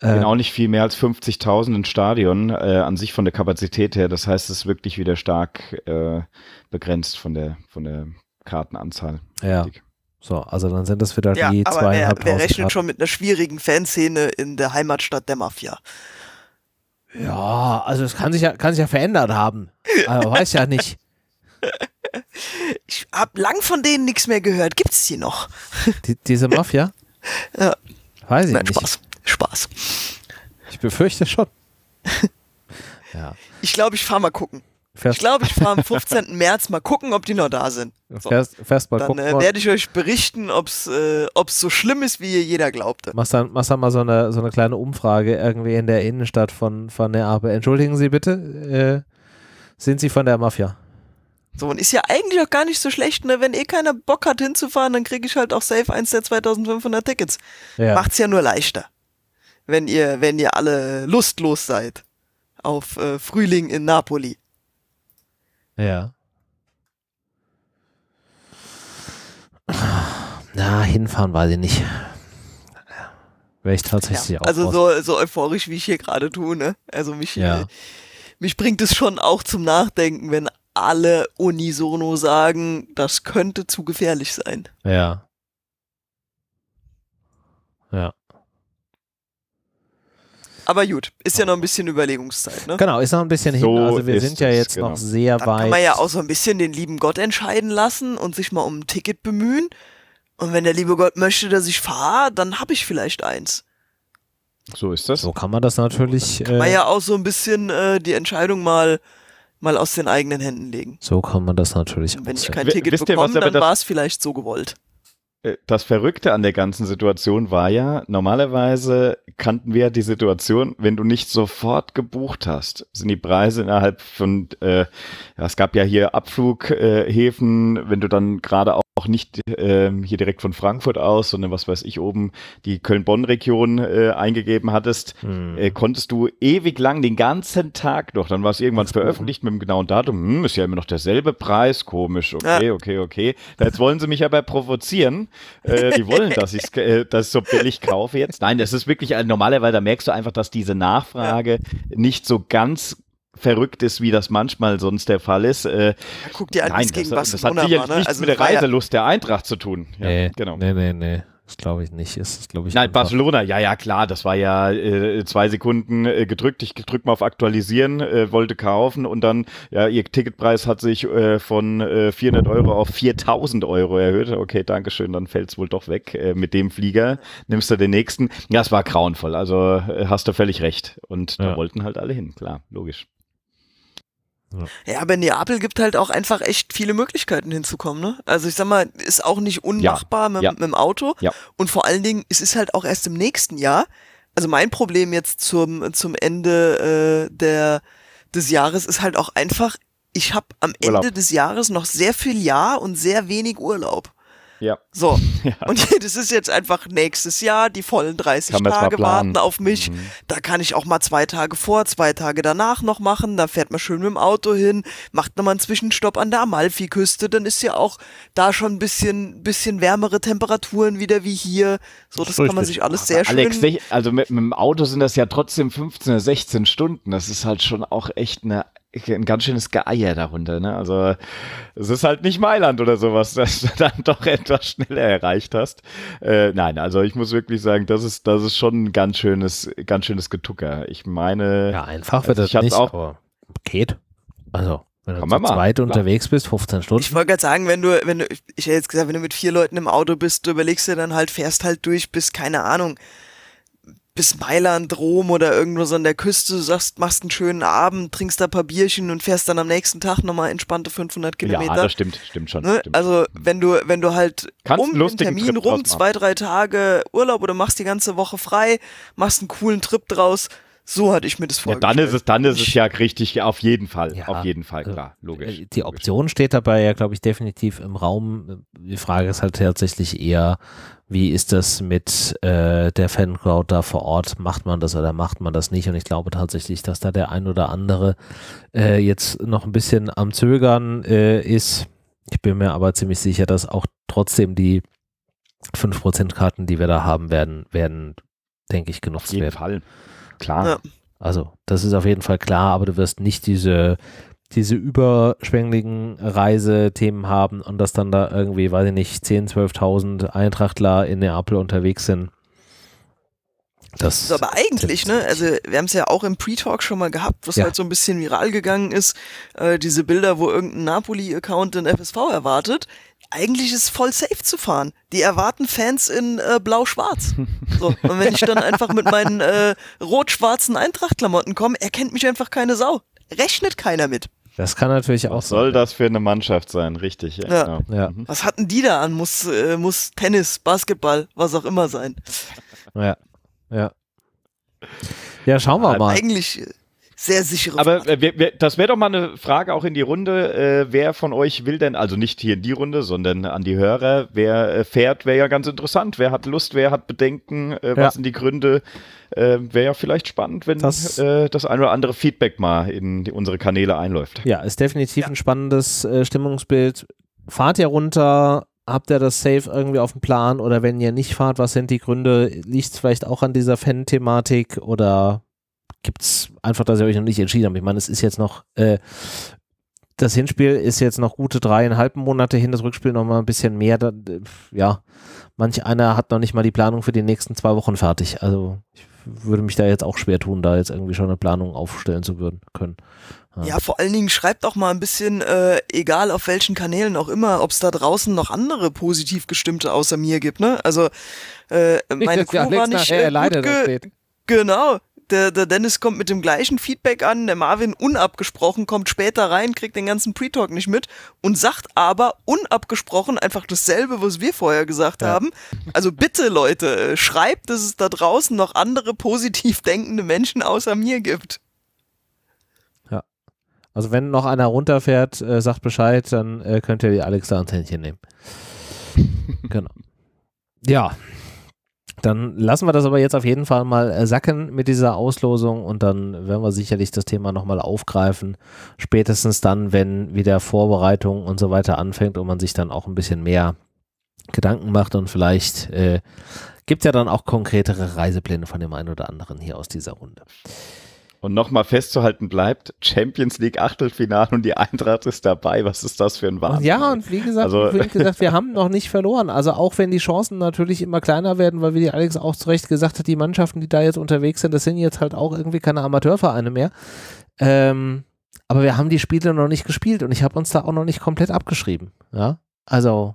Genau, auch nicht viel mehr als 50.000 im Stadion äh, an sich von der Kapazität her. Das heißt, es ist wirklich wieder stark äh, begrenzt von der, von der Kartenanzahl. Ja. So, also dann sind das wieder ja, die zweieinhalb wer, wer rechnet Karten. schon mit einer schwierigen Fanszene in der Heimatstadt der Mafia? Ja, also es kann sich ja, kann sich ja verändert haben. Aber weiß ja nicht. Ich hab lang von denen nichts mehr gehört. Gibt's die noch? Die, diese Mafia? ja. Weiß ich Nein, nicht. Spaß. Spaß. Ich befürchte schon. ja. Ich glaube, ich fahre mal gucken. Fährst ich glaube, ich fahre am 15. März mal gucken, ob die noch da sind. So. Fährst, fährst mal dann äh, werde ich euch berichten, ob es äh, so schlimm ist, wie jeder glaubte. Machst dann, machst dann mal so eine, so eine kleine Umfrage irgendwie in der Innenstadt von, von Neapel. Entschuldigen Sie bitte, äh, sind Sie von der Mafia? So, und ist ja eigentlich auch gar nicht so schlecht, ne? Wenn eh keiner Bock hat hinzufahren, dann kriege ich halt auch safe eins der 2500 Tickets. Ja. Macht's ja nur leichter. Wenn ihr, wenn ihr alle lustlos seid. Auf äh, Frühling in Napoli. Ja. Na, hinfahren weiß ich nicht. Wäre ich tatsächlich ja, auch. Also so, so euphorisch, wie ich hier gerade tue, ne? Also mich, ja. äh, mich bringt es schon auch zum Nachdenken, wenn alle unisono sagen, das könnte zu gefährlich sein. Ja. Ja. Aber gut, ist ja noch ein bisschen Überlegungszeit, ne? Genau, ist noch ein bisschen so hin. Also wir sind ja jetzt genau. noch sehr Dann weit. Kann man ja auch so ein bisschen den lieben Gott entscheiden lassen und sich mal um ein Ticket bemühen. Und wenn der liebe Gott möchte, dass ich fahre, dann habe ich vielleicht eins. So ist das. So kann man das natürlich. Dann kann man äh, ja auch so ein bisschen äh, die Entscheidung mal mal aus den eigenen Händen legen. So kann man das natürlich. Und wenn ich kein Ticket Wisst bekomme, dann war es vielleicht so gewollt. Äh, das Verrückte an der ganzen Situation war ja, normalerweise kannten wir die Situation, wenn du nicht sofort gebucht hast, sind die Preise innerhalb von, äh, ja, es gab ja hier Abflughäfen, äh, wenn du dann gerade auch nicht äh, hier direkt von Frankfurt aus, sondern was weiß ich, oben die Köln-Bonn-Region äh, eingegeben hattest, hm. äh, konntest du ewig lang den ganzen Tag noch, dann war es irgendwann veröffentlicht mit dem genauen Datum, hm, ist ja immer noch derselbe Preis, komisch, okay, okay, okay. Jetzt wollen sie mich aber provozieren. Äh, die wollen, dass ich äh, das so billig kaufe jetzt. Nein, das ist wirklich, also normalerweise, da merkst du einfach, dass diese Nachfrage ja. nicht so ganz verrückt ist, wie das manchmal sonst der Fall ist. Äh, ja, guck dir an, nein, gegen das, das hat sicherlich ne? nichts also mit der Reiselust der Eintracht zu tun. Ja, nee, genau. nee, nee, nee. Das glaube ich nicht. Ist, glaube ich, Nein. Barcelona, ja, ja, klar, das war ja äh, zwei Sekunden äh, gedrückt. Ich drücke mal auf Aktualisieren, äh, wollte kaufen und dann, ja, ihr Ticketpreis hat sich äh, von 400 äh, Euro auf 4000 Euro erhöht. Okay, Dankeschön, dann fällt es wohl doch weg äh, mit dem Flieger. Nimmst du den nächsten. Ja, es war grauenvoll. Also hast du völlig recht. Und da ja. wollten halt alle hin, klar, logisch. Ja. aber Neapel gibt halt auch einfach echt viele Möglichkeiten hinzukommen, ne? Also ich sag mal, ist auch nicht unmachbar ja. Mit, ja. mit, dem Auto. Ja. Und vor allen Dingen, es ist halt auch erst im nächsten Jahr. Also mein Problem jetzt zum, zum Ende äh, der, des Jahres ist halt auch einfach, ich habe am Urlaub. Ende des Jahres noch sehr viel Jahr und sehr wenig Urlaub. Ja. So. Ja. Und das ist jetzt einfach nächstes Jahr, die vollen 30 kann Tage warten auf mich. Mhm. Da kann ich auch mal zwei Tage vor, zwei Tage danach noch machen. Da fährt man schön mit dem Auto hin, macht nochmal einen Zwischenstopp an der Amalfi-Küste. Dann ist ja auch da schon ein bisschen, bisschen wärmere Temperaturen wieder wie hier. So, das, das kann man sich alles sehr Alex, schön. Also mit, mit dem Auto sind das ja trotzdem 15 oder 16 Stunden. Das ist halt schon auch echt eine ein ganz schönes Geier darunter. Ne? Also es ist halt nicht Mailand oder sowas, dass du dann doch etwas schneller erreicht hast. Äh, nein, also ich muss wirklich sagen, das ist, das ist schon ein ganz schönes, ganz schönes Getucker. Ich meine. Ja, einfach wird also das nicht, auch, aber geht. Also. Wenn du zu zweit unterwegs bist, 15 Stunden. Ich wollte gerade sagen, wenn du, wenn du, ich hätte jetzt gesagt, wenn du mit vier Leuten im Auto bist, du überlegst dir dann halt, fährst halt durch bis, keine Ahnung, bis Mailand, Rom oder irgendwo so an der Küste, sagst, machst einen schönen Abend, trinkst da ein paar Bierchen und fährst dann am nächsten Tag nochmal entspannte 500 Kilometer. Ja, das stimmt, stimmt schon. Ne? Stimmt. Also wenn du, wenn du halt Kannst um den Termin rum zwei, drei Tage Urlaub oder machst die ganze Woche frei, machst einen coolen Trip draus, so hatte ich mir das vorgestellt. Ja, dann ist es, dann ist es ja richtig, auf jeden Fall, ja, auf jeden Fall, klar, logisch. Äh, die Option steht dabei ja, glaube ich, definitiv im Raum. Die Frage ist halt tatsächlich eher, wie ist das mit äh, der Fancrowd da vor Ort? Macht man das oder macht man das nicht? Und ich glaube tatsächlich, dass da der ein oder andere äh, jetzt noch ein bisschen am Zögern äh, ist. Ich bin mir aber ziemlich sicher, dass auch trotzdem die 5% Karten, die wir da haben werden, werden, denke ich, genutzt werden. Auf jeden werden. Fall. Klar. Ja. Also, das ist auf jeden Fall klar, aber du wirst nicht diese diese überschwänglichen Reisethemen haben und dass dann da irgendwie, weiß ich nicht, 10.000, 12.000 Eintrachtler in Neapel unterwegs sind. Das ist aber eigentlich, ne, also wir haben es ja auch im Pre-Talk schon mal gehabt, was ja. halt so ein bisschen viral gegangen ist, äh, diese Bilder, wo irgendein Napoli-Account den FSV erwartet. Eigentlich ist es voll safe zu fahren. Die erwarten Fans in äh, blau-schwarz. So, und wenn ich dann einfach mit meinen äh, rot-schwarzen Eintracht-Klamotten komme, erkennt mich einfach keine Sau. Rechnet keiner mit. Das kann natürlich auch Was soll sein. das für eine Mannschaft sein, richtig. Ja. ja. Genau. ja. Mhm. Was hatten die da an? Muss, äh, muss Tennis, Basketball, was auch immer sein. Ja, ja. Ja, schauen wir mal. Eigentlich sehr sichere Aber. Äh, das wäre doch mal eine Frage auch in die Runde. Äh, wer von euch will denn, also nicht hier in die Runde, sondern an die Hörer, wer äh, fährt, wäre ja ganz interessant. Wer hat Lust, wer hat Bedenken, äh, was ja. sind die Gründe? Äh, wäre ja vielleicht spannend, wenn das, äh, das ein oder andere Feedback mal in die, unsere Kanäle einläuft. Ja, ist definitiv ja. ein spannendes Stimmungsbild. Fahrt ihr runter, habt ihr das safe irgendwie auf dem Plan oder wenn ihr nicht fahrt, was sind die Gründe? Liegt es vielleicht auch an dieser Fan-Thematik oder gibt es einfach, dass ihr euch noch nicht entschieden habt? Ich meine, es ist jetzt noch, äh, das Hinspiel ist jetzt noch gute dreieinhalb Monate hin, das Rückspiel noch mal ein bisschen mehr. Da, ja, manch einer hat noch nicht mal die Planung für die nächsten zwei Wochen fertig. Also ich würde mich da jetzt auch schwer tun, da jetzt irgendwie schon eine Planung aufstellen zu würden, können. Ja. ja, vor allen Dingen schreibt auch mal ein bisschen, äh, egal auf welchen Kanälen auch immer, ob es da draußen noch andere positiv gestimmte außer mir gibt, ne? Also äh, meine Crew war nicht äh, gut ge Genau, der, der Dennis kommt mit dem gleichen Feedback an, der Marvin unabgesprochen kommt später rein, kriegt den ganzen Pre-Talk nicht mit und sagt aber unabgesprochen einfach dasselbe, was wir vorher gesagt ja. haben. Also bitte Leute, äh, schreibt, dass es da draußen noch andere positiv denkende Menschen außer mir gibt. Also wenn noch einer runterfährt, äh, sagt Bescheid, dann äh, könnt ihr die Alexa ans Händchen nehmen. genau. Ja. Dann lassen wir das aber jetzt auf jeden Fall mal äh, sacken mit dieser Auslosung und dann werden wir sicherlich das Thema nochmal aufgreifen. Spätestens dann, wenn wieder Vorbereitung und so weiter anfängt und man sich dann auch ein bisschen mehr Gedanken macht und vielleicht äh, gibt es ja dann auch konkretere Reisepläne von dem einen oder anderen hier aus dieser Runde. Und nochmal festzuhalten bleibt, Champions League Achtelfinale und die Eintracht ist dabei. Was ist das für ein Wahnsinn? Ja, und wie gesagt, also, wie gesagt, wir haben noch nicht verloren. Also auch wenn die Chancen natürlich immer kleiner werden, weil wie die Alex auch zu Recht gesagt hat, die Mannschaften, die da jetzt unterwegs sind, das sind jetzt halt auch irgendwie keine Amateurvereine mehr. Ähm, aber wir haben die Spiele noch nicht gespielt und ich habe uns da auch noch nicht komplett abgeschrieben. Ja, also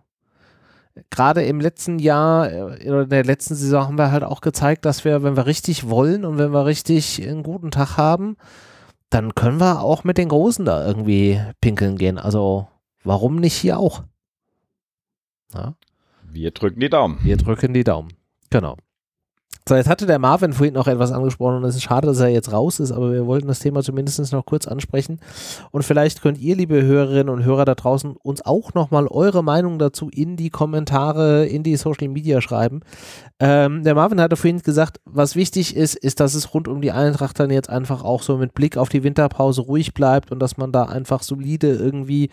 gerade im letzten Jahr äh, oder in der letzten Saison haben wir halt auch gezeigt, dass wir, wenn wir richtig wollen und wenn wir richtig einen guten Tag haben, dann können wir auch mit den Großen da irgendwie pinkeln gehen. Also warum nicht hier auch? Ja? Wir drücken die Daumen. Wir drücken die Daumen. Genau. So, jetzt hatte der Marvin vorhin noch etwas angesprochen und es ist schade, dass er jetzt raus ist, aber wir wollten das Thema zumindest noch kurz ansprechen. Und vielleicht könnt ihr, liebe Hörerinnen und Hörer da draußen, uns auch nochmal eure Meinung dazu in die Kommentare, in die Social Media schreiben. Ähm, der Marvin hatte vorhin gesagt, was wichtig ist, ist, dass es rund um die Eintracht dann jetzt einfach auch so mit Blick auf die Winterpause ruhig bleibt und dass man da einfach solide irgendwie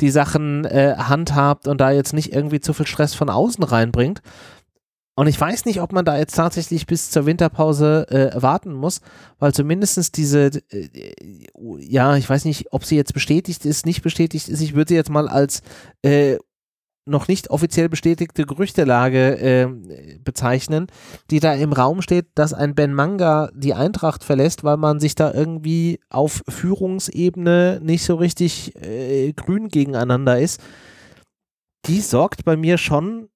die Sachen äh, handhabt und da jetzt nicht irgendwie zu viel Stress von außen reinbringt. Und ich weiß nicht, ob man da jetzt tatsächlich bis zur Winterpause äh, warten muss, weil zumindest diese, äh, ja, ich weiß nicht, ob sie jetzt bestätigt ist, nicht bestätigt ist. Ich würde sie jetzt mal als äh, noch nicht offiziell bestätigte Gerüchtelage äh, bezeichnen, die da im Raum steht, dass ein Ben Manga die Eintracht verlässt, weil man sich da irgendwie auf Führungsebene nicht so richtig äh, grün gegeneinander ist. Die sorgt bei mir schon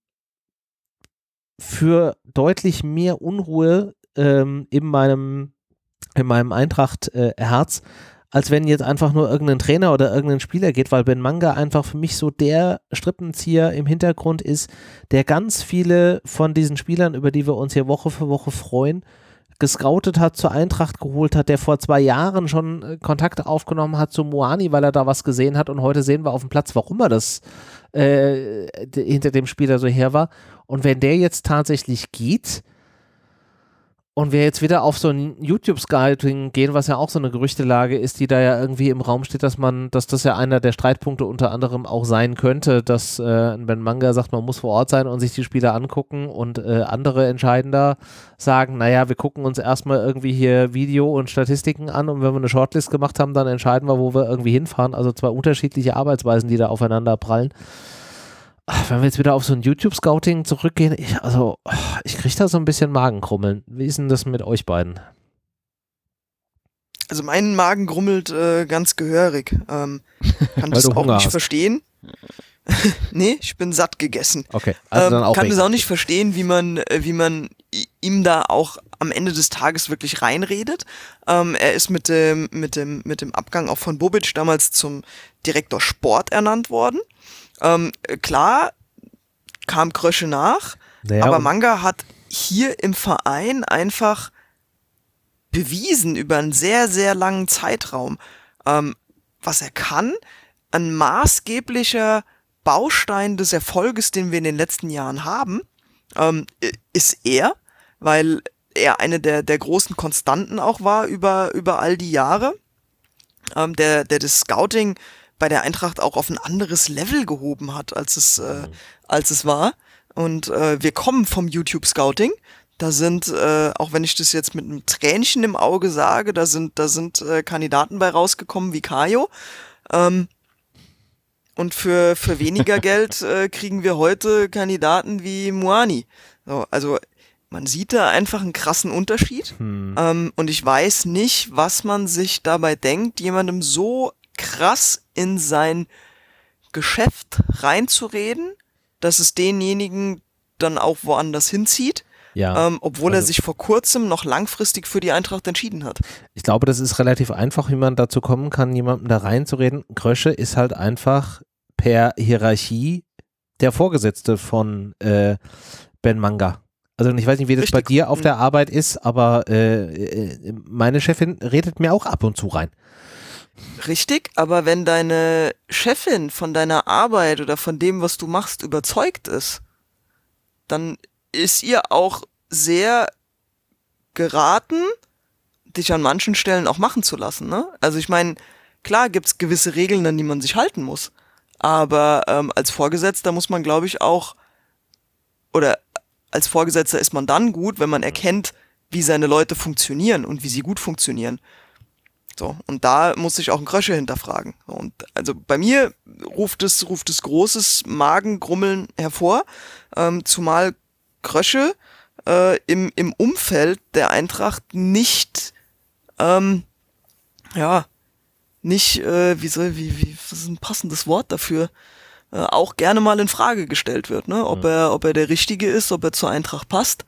für deutlich mehr Unruhe ähm, in meinem, in meinem Eintracht-Herz, äh, als wenn jetzt einfach nur irgendein Trainer oder irgendein Spieler geht, weil Ben Manga einfach für mich so der Strippenzieher im Hintergrund ist, der ganz viele von diesen Spielern, über die wir uns hier Woche für Woche freuen, gescoutet hat, zur Eintracht geholt hat, der vor zwei Jahren schon äh, Kontakte aufgenommen hat zu Moani, weil er da was gesehen hat und heute sehen wir auf dem Platz, warum er das äh, hinter dem Spieler so her war. Und wenn der jetzt tatsächlich geht, und wir jetzt wieder auf so ein YouTube-Scouting gehen, was ja auch so eine Gerüchtelage ist, die da ja irgendwie im Raum steht, dass man, dass das ja einer der Streitpunkte unter anderem auch sein könnte, dass äh, wenn Manga sagt, man muss vor Ort sein und sich die Spieler angucken und äh, andere Entscheidender sagen, naja, wir gucken uns erstmal irgendwie hier Video und Statistiken an und wenn wir eine Shortlist gemacht haben, dann entscheiden wir, wo wir irgendwie hinfahren. Also zwei unterschiedliche Arbeitsweisen, die da aufeinander prallen wenn wir jetzt wieder auf so ein YouTube-Scouting zurückgehen, ich, also ich kriege da so ein bisschen Magenkrummeln. Wie ist denn das mit euch beiden? Also mein Magen grummelt äh, ganz gehörig. Ähm, kann das auch Hunger nicht hast. verstehen. nee, ich bin satt gegessen. Okay, also dann ähm, auch kann das auch nicht verstehen, wie man, äh, wie man ihm da auch am Ende des Tages wirklich reinredet. Ähm, er ist mit dem, mit dem, mit dem Abgang auch von Bobic damals zum Direktor Sport ernannt worden. Ähm, klar, kam Krösche nach, naja, aber Manga hat hier im Verein einfach bewiesen über einen sehr, sehr langen Zeitraum. Ähm, was er kann, ein maßgeblicher Baustein des Erfolges, den wir in den letzten Jahren haben, ähm, ist er, weil er eine der, der großen Konstanten auch war über, über all die Jahre, ähm, der, der das Scouting bei der Eintracht auch auf ein anderes Level gehoben hat, als es, äh, als es war. Und äh, wir kommen vom YouTube Scouting. Da sind, äh, auch wenn ich das jetzt mit einem Tränchen im Auge sage, da sind, da sind äh, Kandidaten bei rausgekommen wie Kajo. Ähm, und für, für weniger Geld äh, kriegen wir heute Kandidaten wie Muani. So, also man sieht da einfach einen krassen Unterschied. Hm. Ähm, und ich weiß nicht, was man sich dabei denkt, jemandem so krass in sein Geschäft reinzureden, dass es denjenigen dann auch woanders hinzieht. Ja, ähm, obwohl also, er sich vor kurzem noch langfristig für die Eintracht entschieden hat. Ich glaube, das ist relativ einfach, wie man dazu kommen kann, jemandem da reinzureden. Krösche ist halt einfach per Hierarchie der Vorgesetzte von äh, Ben Manga. Also ich weiß nicht, wie das Richtig. bei dir auf der Arbeit ist, aber äh, äh, meine Chefin redet mir auch ab und zu rein. Richtig, aber wenn deine Chefin von deiner Arbeit oder von dem, was du machst, überzeugt ist, dann ist ihr auch sehr geraten, dich an manchen Stellen auch machen zu lassen. Ne? Also ich meine, klar gibt's gewisse Regeln, an die man sich halten muss. Aber ähm, als Vorgesetzter muss man, glaube ich, auch, oder als Vorgesetzter ist man dann gut, wenn man erkennt, wie seine Leute funktionieren und wie sie gut funktionieren. So, und da muss ich auch ein Krösche hinterfragen. Und also bei mir ruft es, ruft es großes Magengrummeln hervor, ähm, zumal Krösche äh, im, im Umfeld der Eintracht nicht, ähm, ja, nicht, äh, wie soll, wie, wie, was ist ein passendes Wort dafür? Äh, auch gerne mal in Frage gestellt wird, ne? Ob er, ob er der Richtige ist, ob er zur Eintracht passt.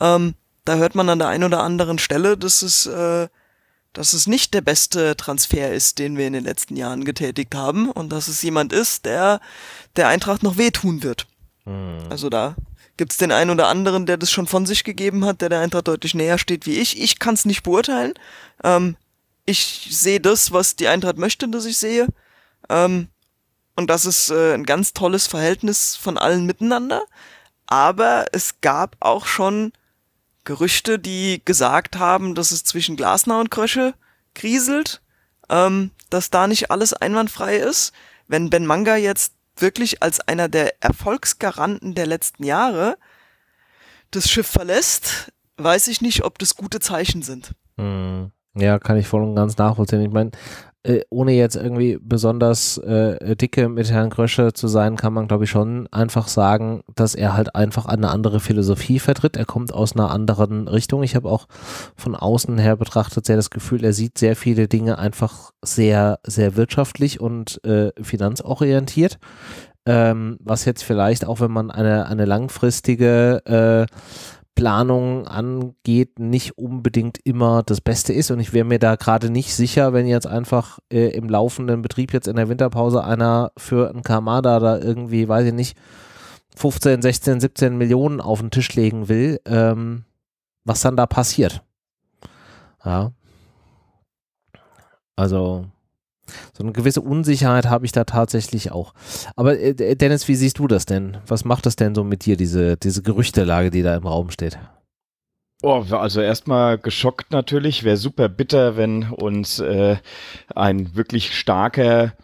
Ähm, da hört man an der einen oder anderen Stelle, dass es, äh, dass es nicht der beste Transfer ist, den wir in den letzten Jahren getätigt haben und dass es jemand ist, der der Eintracht noch wehtun wird. Mhm. Also da gibt's den einen oder anderen, der das schon von sich gegeben hat, der der Eintracht deutlich näher steht wie ich. Ich kann es nicht beurteilen. Ähm, ich sehe das, was die Eintracht möchte, dass ich sehe. Ähm, und das ist äh, ein ganz tolles Verhältnis von allen miteinander. Aber es gab auch schon Gerüchte, die gesagt haben, dass es zwischen Glasner und Krösche kriselt, ähm, dass da nicht alles einwandfrei ist. Wenn Ben Manga jetzt wirklich als einer der Erfolgsgaranten der letzten Jahre das Schiff verlässt, weiß ich nicht, ob das gute Zeichen sind. Hm. Ja, kann ich voll und ganz nachvollziehen. Ich meine, äh, ohne jetzt irgendwie besonders äh, dicke mit Herrn Krösche zu sein, kann man glaube ich schon einfach sagen, dass er halt einfach eine andere Philosophie vertritt. Er kommt aus einer anderen Richtung. Ich habe auch von außen her betrachtet sehr das Gefühl, er sieht sehr viele Dinge einfach sehr, sehr wirtschaftlich und äh, finanzorientiert. Ähm, was jetzt vielleicht auch, wenn man eine, eine langfristige äh, Planung angeht, nicht unbedingt immer das Beste ist. Und ich wäre mir da gerade nicht sicher, wenn jetzt einfach äh, im laufenden Betrieb jetzt in der Winterpause einer für ein Kamada da irgendwie, weiß ich nicht, 15, 16, 17 Millionen auf den Tisch legen will, ähm, was dann da passiert. Ja. Also so eine gewisse Unsicherheit habe ich da tatsächlich auch. Aber äh, Dennis, wie siehst du das denn? Was macht das denn so mit dir, diese, diese Gerüchtelage, die da im Raum steht? Oh, also erstmal geschockt natürlich. Wäre super bitter, wenn uns äh, ein wirklich starker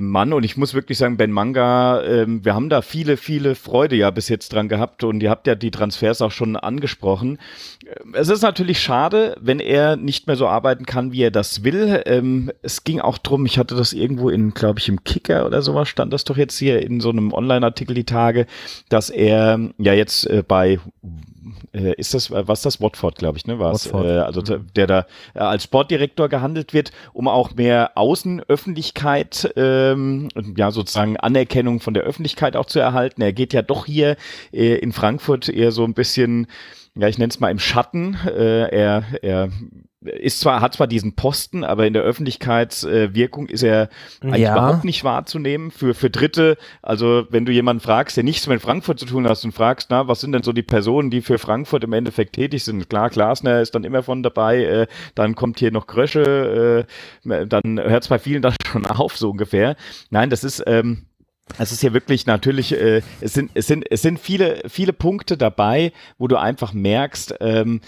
Mann und ich muss wirklich sagen, Ben Manga, ähm, wir haben da viele, viele Freude ja bis jetzt dran gehabt und ihr habt ja die Transfers auch schon angesprochen. Äh, es ist natürlich schade, wenn er nicht mehr so arbeiten kann, wie er das will. Ähm, es ging auch drum, ich hatte das irgendwo in, glaube ich, im Kicker oder sowas, stand das doch jetzt hier in so einem Online-Artikel die Tage, dass er ja jetzt äh, bei äh, ist das, was das Watford, glaube ich, ne, war äh, also mhm. der da äh, als Sportdirektor gehandelt wird, um auch mehr Außenöffentlichkeit, ähm, ja sozusagen Anerkennung von der Öffentlichkeit auch zu erhalten. Er geht ja doch hier äh, in Frankfurt eher so ein bisschen ja, ich nenne es mal im Schatten. Äh, er, er ist zwar, hat zwar diesen Posten, aber in der Öffentlichkeitswirkung ist er eigentlich ja. überhaupt nicht wahrzunehmen. Für, für Dritte, also wenn du jemanden fragst, der nichts mit Frankfurt zu tun hast und fragst, na, was sind denn so die Personen, die für Frankfurt im Endeffekt tätig sind? Klar, Glasner ist dann immer von dabei, äh, dann kommt hier noch Krösche, äh, dann hört es bei vielen dann schon auf, so ungefähr. Nein, das ist, ähm, es ist hier wirklich natürlich, äh, es sind, es sind, es sind viele, viele Punkte dabei, wo du einfach merkst, ähm,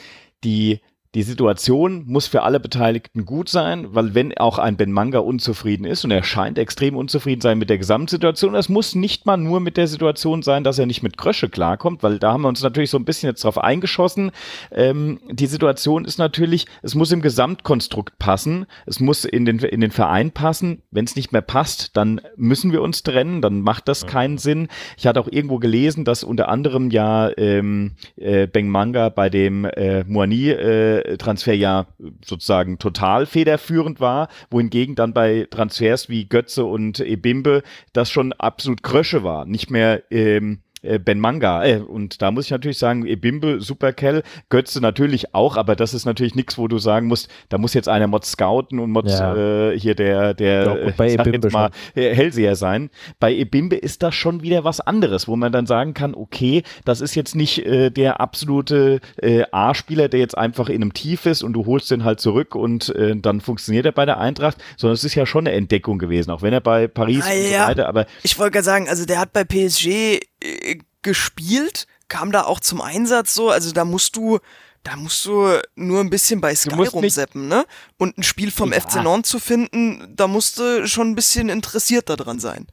die, die Situation muss für alle Beteiligten gut sein, weil wenn auch ein Ben Manga unzufrieden ist und er scheint extrem unzufrieden sein mit der Gesamtsituation, es muss nicht mal nur mit der Situation sein, dass er nicht mit Krösche klarkommt, weil da haben wir uns natürlich so ein bisschen jetzt drauf eingeschossen. Ähm, die Situation ist natürlich, es muss im Gesamtkonstrukt passen, es muss in den, in den Verein passen. Wenn es nicht mehr passt, dann müssen wir uns trennen, dann macht das keinen Sinn. Ich hatte auch irgendwo gelesen, dass unter anderem ja ähm, äh, Ben Manga bei dem äh, Moani äh, Transfer ja sozusagen total federführend war, wohingegen dann bei Transfers wie Götze und Ebimbe das schon absolut Krösche war, nicht mehr ähm, äh, Ben Manga. Äh, und da muss ich natürlich sagen, Ebimbe, Superkel, Götze natürlich auch, aber das ist natürlich nichts, wo du sagen musst, da muss jetzt einer Mod scouten und Mod ja. äh, hier der, der ja, äh, bei Ebimbe mal äh, Hellseher sein. Bei Ebimbe ist das schon wieder was anderes, wo man dann sagen kann, okay, das ist jetzt nicht äh, der absolute äh, A-Spieler, der jetzt einfach in einem Tief ist und du holst den halt zurück und äh, dann funktioniert er bei der Eintracht, sondern es ist ja schon eine Entdeckung gewesen, auch wenn er bei Paris ah, und so weiter, aber ich wollte gerade sagen, also der hat bei PSG äh, gespielt, kam da auch zum Einsatz so, also da musst du da musst du nur ein bisschen bei Sky rumseppen, ne? Und ein Spiel vom ja. FC Nantes zu finden, da musst du schon ein bisschen interessiert daran sein.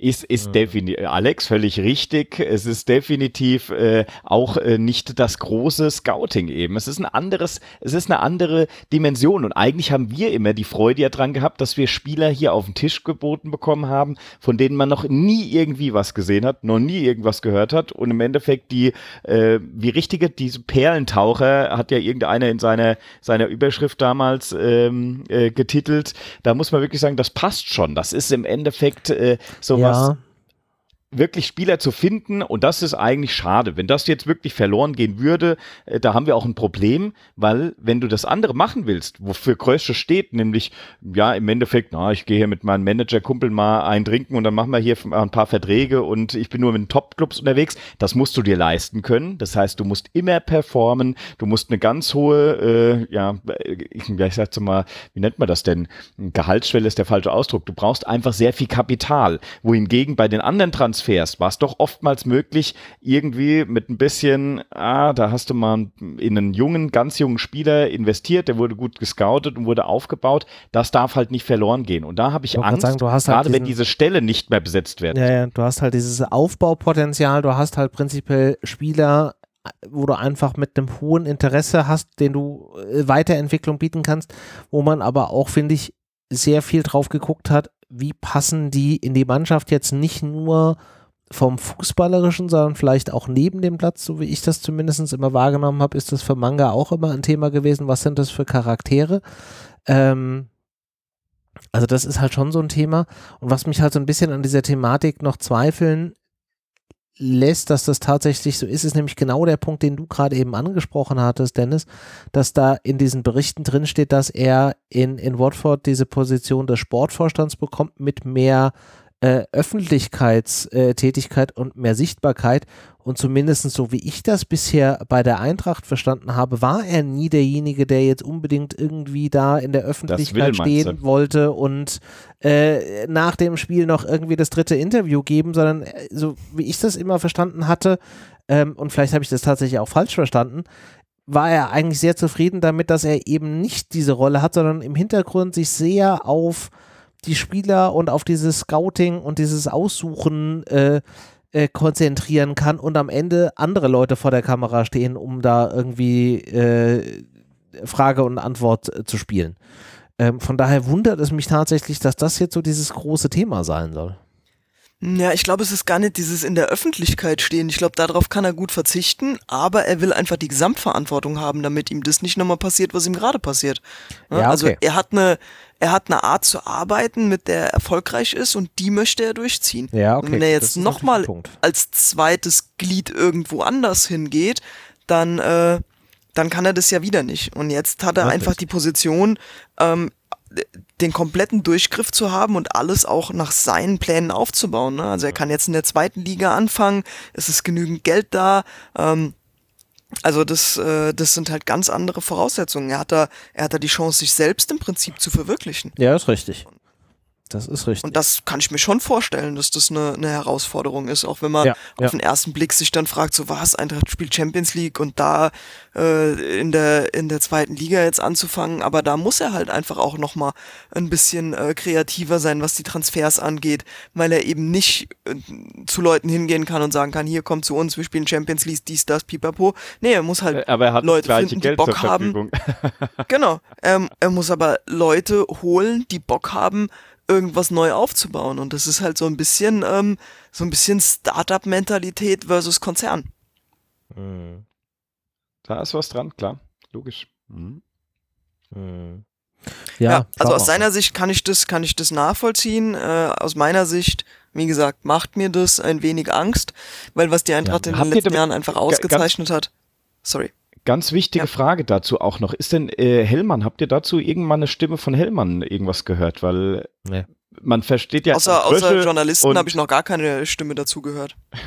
Ist, ist definitiv, Alex, völlig richtig. Es ist definitiv äh, auch äh, nicht das große Scouting eben. Es ist ein anderes, es ist eine andere Dimension. Und eigentlich haben wir immer die Freude ja dran gehabt, dass wir Spieler hier auf den Tisch geboten bekommen haben, von denen man noch nie irgendwie was gesehen hat, noch nie irgendwas gehört hat. Und im Endeffekt die, äh, wie richtige, diese Perlentaucher hat ja irgendeiner in seiner, seiner Überschrift damals ähm, äh, getitelt. Da muss man wirklich sagen, das passt schon. Das ist im Endeffekt äh, so ja was wirklich Spieler zu finden und das ist eigentlich schade. Wenn das jetzt wirklich verloren gehen würde, äh, da haben wir auch ein Problem, weil wenn du das andere machen willst, wofür Krösche steht, nämlich ja im Endeffekt, na, ich gehe hier mit meinem Manager-Kumpel mal ein trinken und dann machen wir hier ein paar Verträge und ich bin nur mit den Top-Clubs unterwegs, das musst du dir leisten können. Das heißt, du musst immer performen, du musst eine ganz hohe, äh, ja, ich, ich sag mal, wie nennt man das denn? Gehaltsschwelle ist der falsche Ausdruck. Du brauchst einfach sehr viel Kapital, wohingegen bei den anderen Trans Transfers war es doch oftmals möglich, irgendwie mit ein bisschen, ah, da hast du mal in einen jungen, ganz jungen Spieler investiert, der wurde gut gescoutet und wurde aufgebaut. Das darf halt nicht verloren gehen. Und da habe ich, ich Angst, sagen, halt gerade halt wenn diese Stelle nicht mehr besetzt wird. Ja, ja, du hast halt dieses Aufbaupotenzial, du hast halt prinzipiell Spieler, wo du einfach mit einem hohen Interesse hast, den du äh, Weiterentwicklung bieten kannst, wo man aber auch, finde ich, sehr viel drauf geguckt hat, wie passen die in die Mannschaft jetzt nicht nur vom Fußballerischen, sondern vielleicht auch neben dem Platz, so wie ich das zumindest immer wahrgenommen habe, ist das für Manga auch immer ein Thema gewesen. Was sind das für Charaktere? Ähm, also das ist halt schon so ein Thema. Und was mich halt so ein bisschen an dieser Thematik noch zweifeln lässt, dass das tatsächlich so ist, ist nämlich genau der Punkt, den du gerade eben angesprochen hattest, Dennis, dass da in diesen Berichten drin steht, dass er in, in Watford diese Position des Sportvorstands bekommt mit mehr äh, Öffentlichkeitstätigkeit und mehr Sichtbarkeit. Und zumindest so wie ich das bisher bei der Eintracht verstanden habe, war er nie derjenige, der jetzt unbedingt irgendwie da in der Öffentlichkeit stehen wollte und äh, nach dem Spiel noch irgendwie das dritte Interview geben, sondern äh, so wie ich das immer verstanden hatte, ähm, und vielleicht habe ich das tatsächlich auch falsch verstanden, war er eigentlich sehr zufrieden damit, dass er eben nicht diese Rolle hat, sondern im Hintergrund sich sehr auf die Spieler und auf dieses Scouting und dieses Aussuchen äh, äh, konzentrieren kann und am Ende andere Leute vor der Kamera stehen, um da irgendwie äh, Frage und Antwort äh, zu spielen. Ähm, von daher wundert es mich tatsächlich, dass das jetzt so dieses große Thema sein soll. Ja, ich glaube, es ist gar nicht dieses in der Öffentlichkeit stehen. Ich glaube, darauf kann er gut verzichten, aber er will einfach die Gesamtverantwortung haben, damit ihm das nicht nochmal passiert, was ihm gerade passiert. Ja, ja, also okay. er hat eine, er hat eine Art zu arbeiten, mit der er erfolgreich ist und die möchte er durchziehen. Ja, okay. Und wenn er jetzt nochmal als zweites Glied irgendwo anders hingeht, dann, äh, dann kann er das ja wieder nicht. Und jetzt hat er Wirklich? einfach die Position, ähm, den kompletten Durchgriff zu haben und alles auch nach seinen Plänen aufzubauen. Ne? Also er kann jetzt in der zweiten Liga anfangen, es ist genügend Geld da. Ähm, also das, äh, das sind halt ganz andere Voraussetzungen. Er hat da, er hat da die Chance, sich selbst im Prinzip zu verwirklichen. Ja, ist richtig. Das ist richtig. Und das kann ich mir schon vorstellen, dass das eine, eine Herausforderung ist, auch wenn man ja, auf ja. den ersten Blick sich dann fragt, so was, Eintracht spielt Champions League und da äh, in, der, in der zweiten Liga jetzt anzufangen, aber da muss er halt einfach auch nochmal ein bisschen äh, kreativer sein, was die Transfers angeht, weil er eben nicht äh, zu Leuten hingehen kann und sagen kann, hier kommt zu uns, wir spielen Champions League, dies, das, pipapo. Nee, er muss halt äh, aber er hat Leute finden, Geld die Bock haben. genau. Ähm, er muss aber Leute holen, die Bock haben, irgendwas neu aufzubauen. Und das ist halt so ein bisschen, ähm, so ein bisschen Startup-Mentalität versus Konzern. Mhm. Da ist was dran, klar, logisch. Mhm. Mhm. Ja, ja, also aus seiner Sicht kann ich das, kann ich das nachvollziehen. Äh, aus meiner Sicht, wie gesagt, macht mir das ein wenig Angst, weil was die Eintracht ja. in den letzten Jahren einfach ausgezeichnet hat. Sorry. Ganz wichtige ja. Frage dazu auch noch. Ist denn äh, Hellmann, habt ihr dazu irgendwann eine Stimme von Hellmann irgendwas gehört? Weil nee. man versteht ja. Außer, außer Journalisten habe ich noch gar keine Stimme dazu gehört.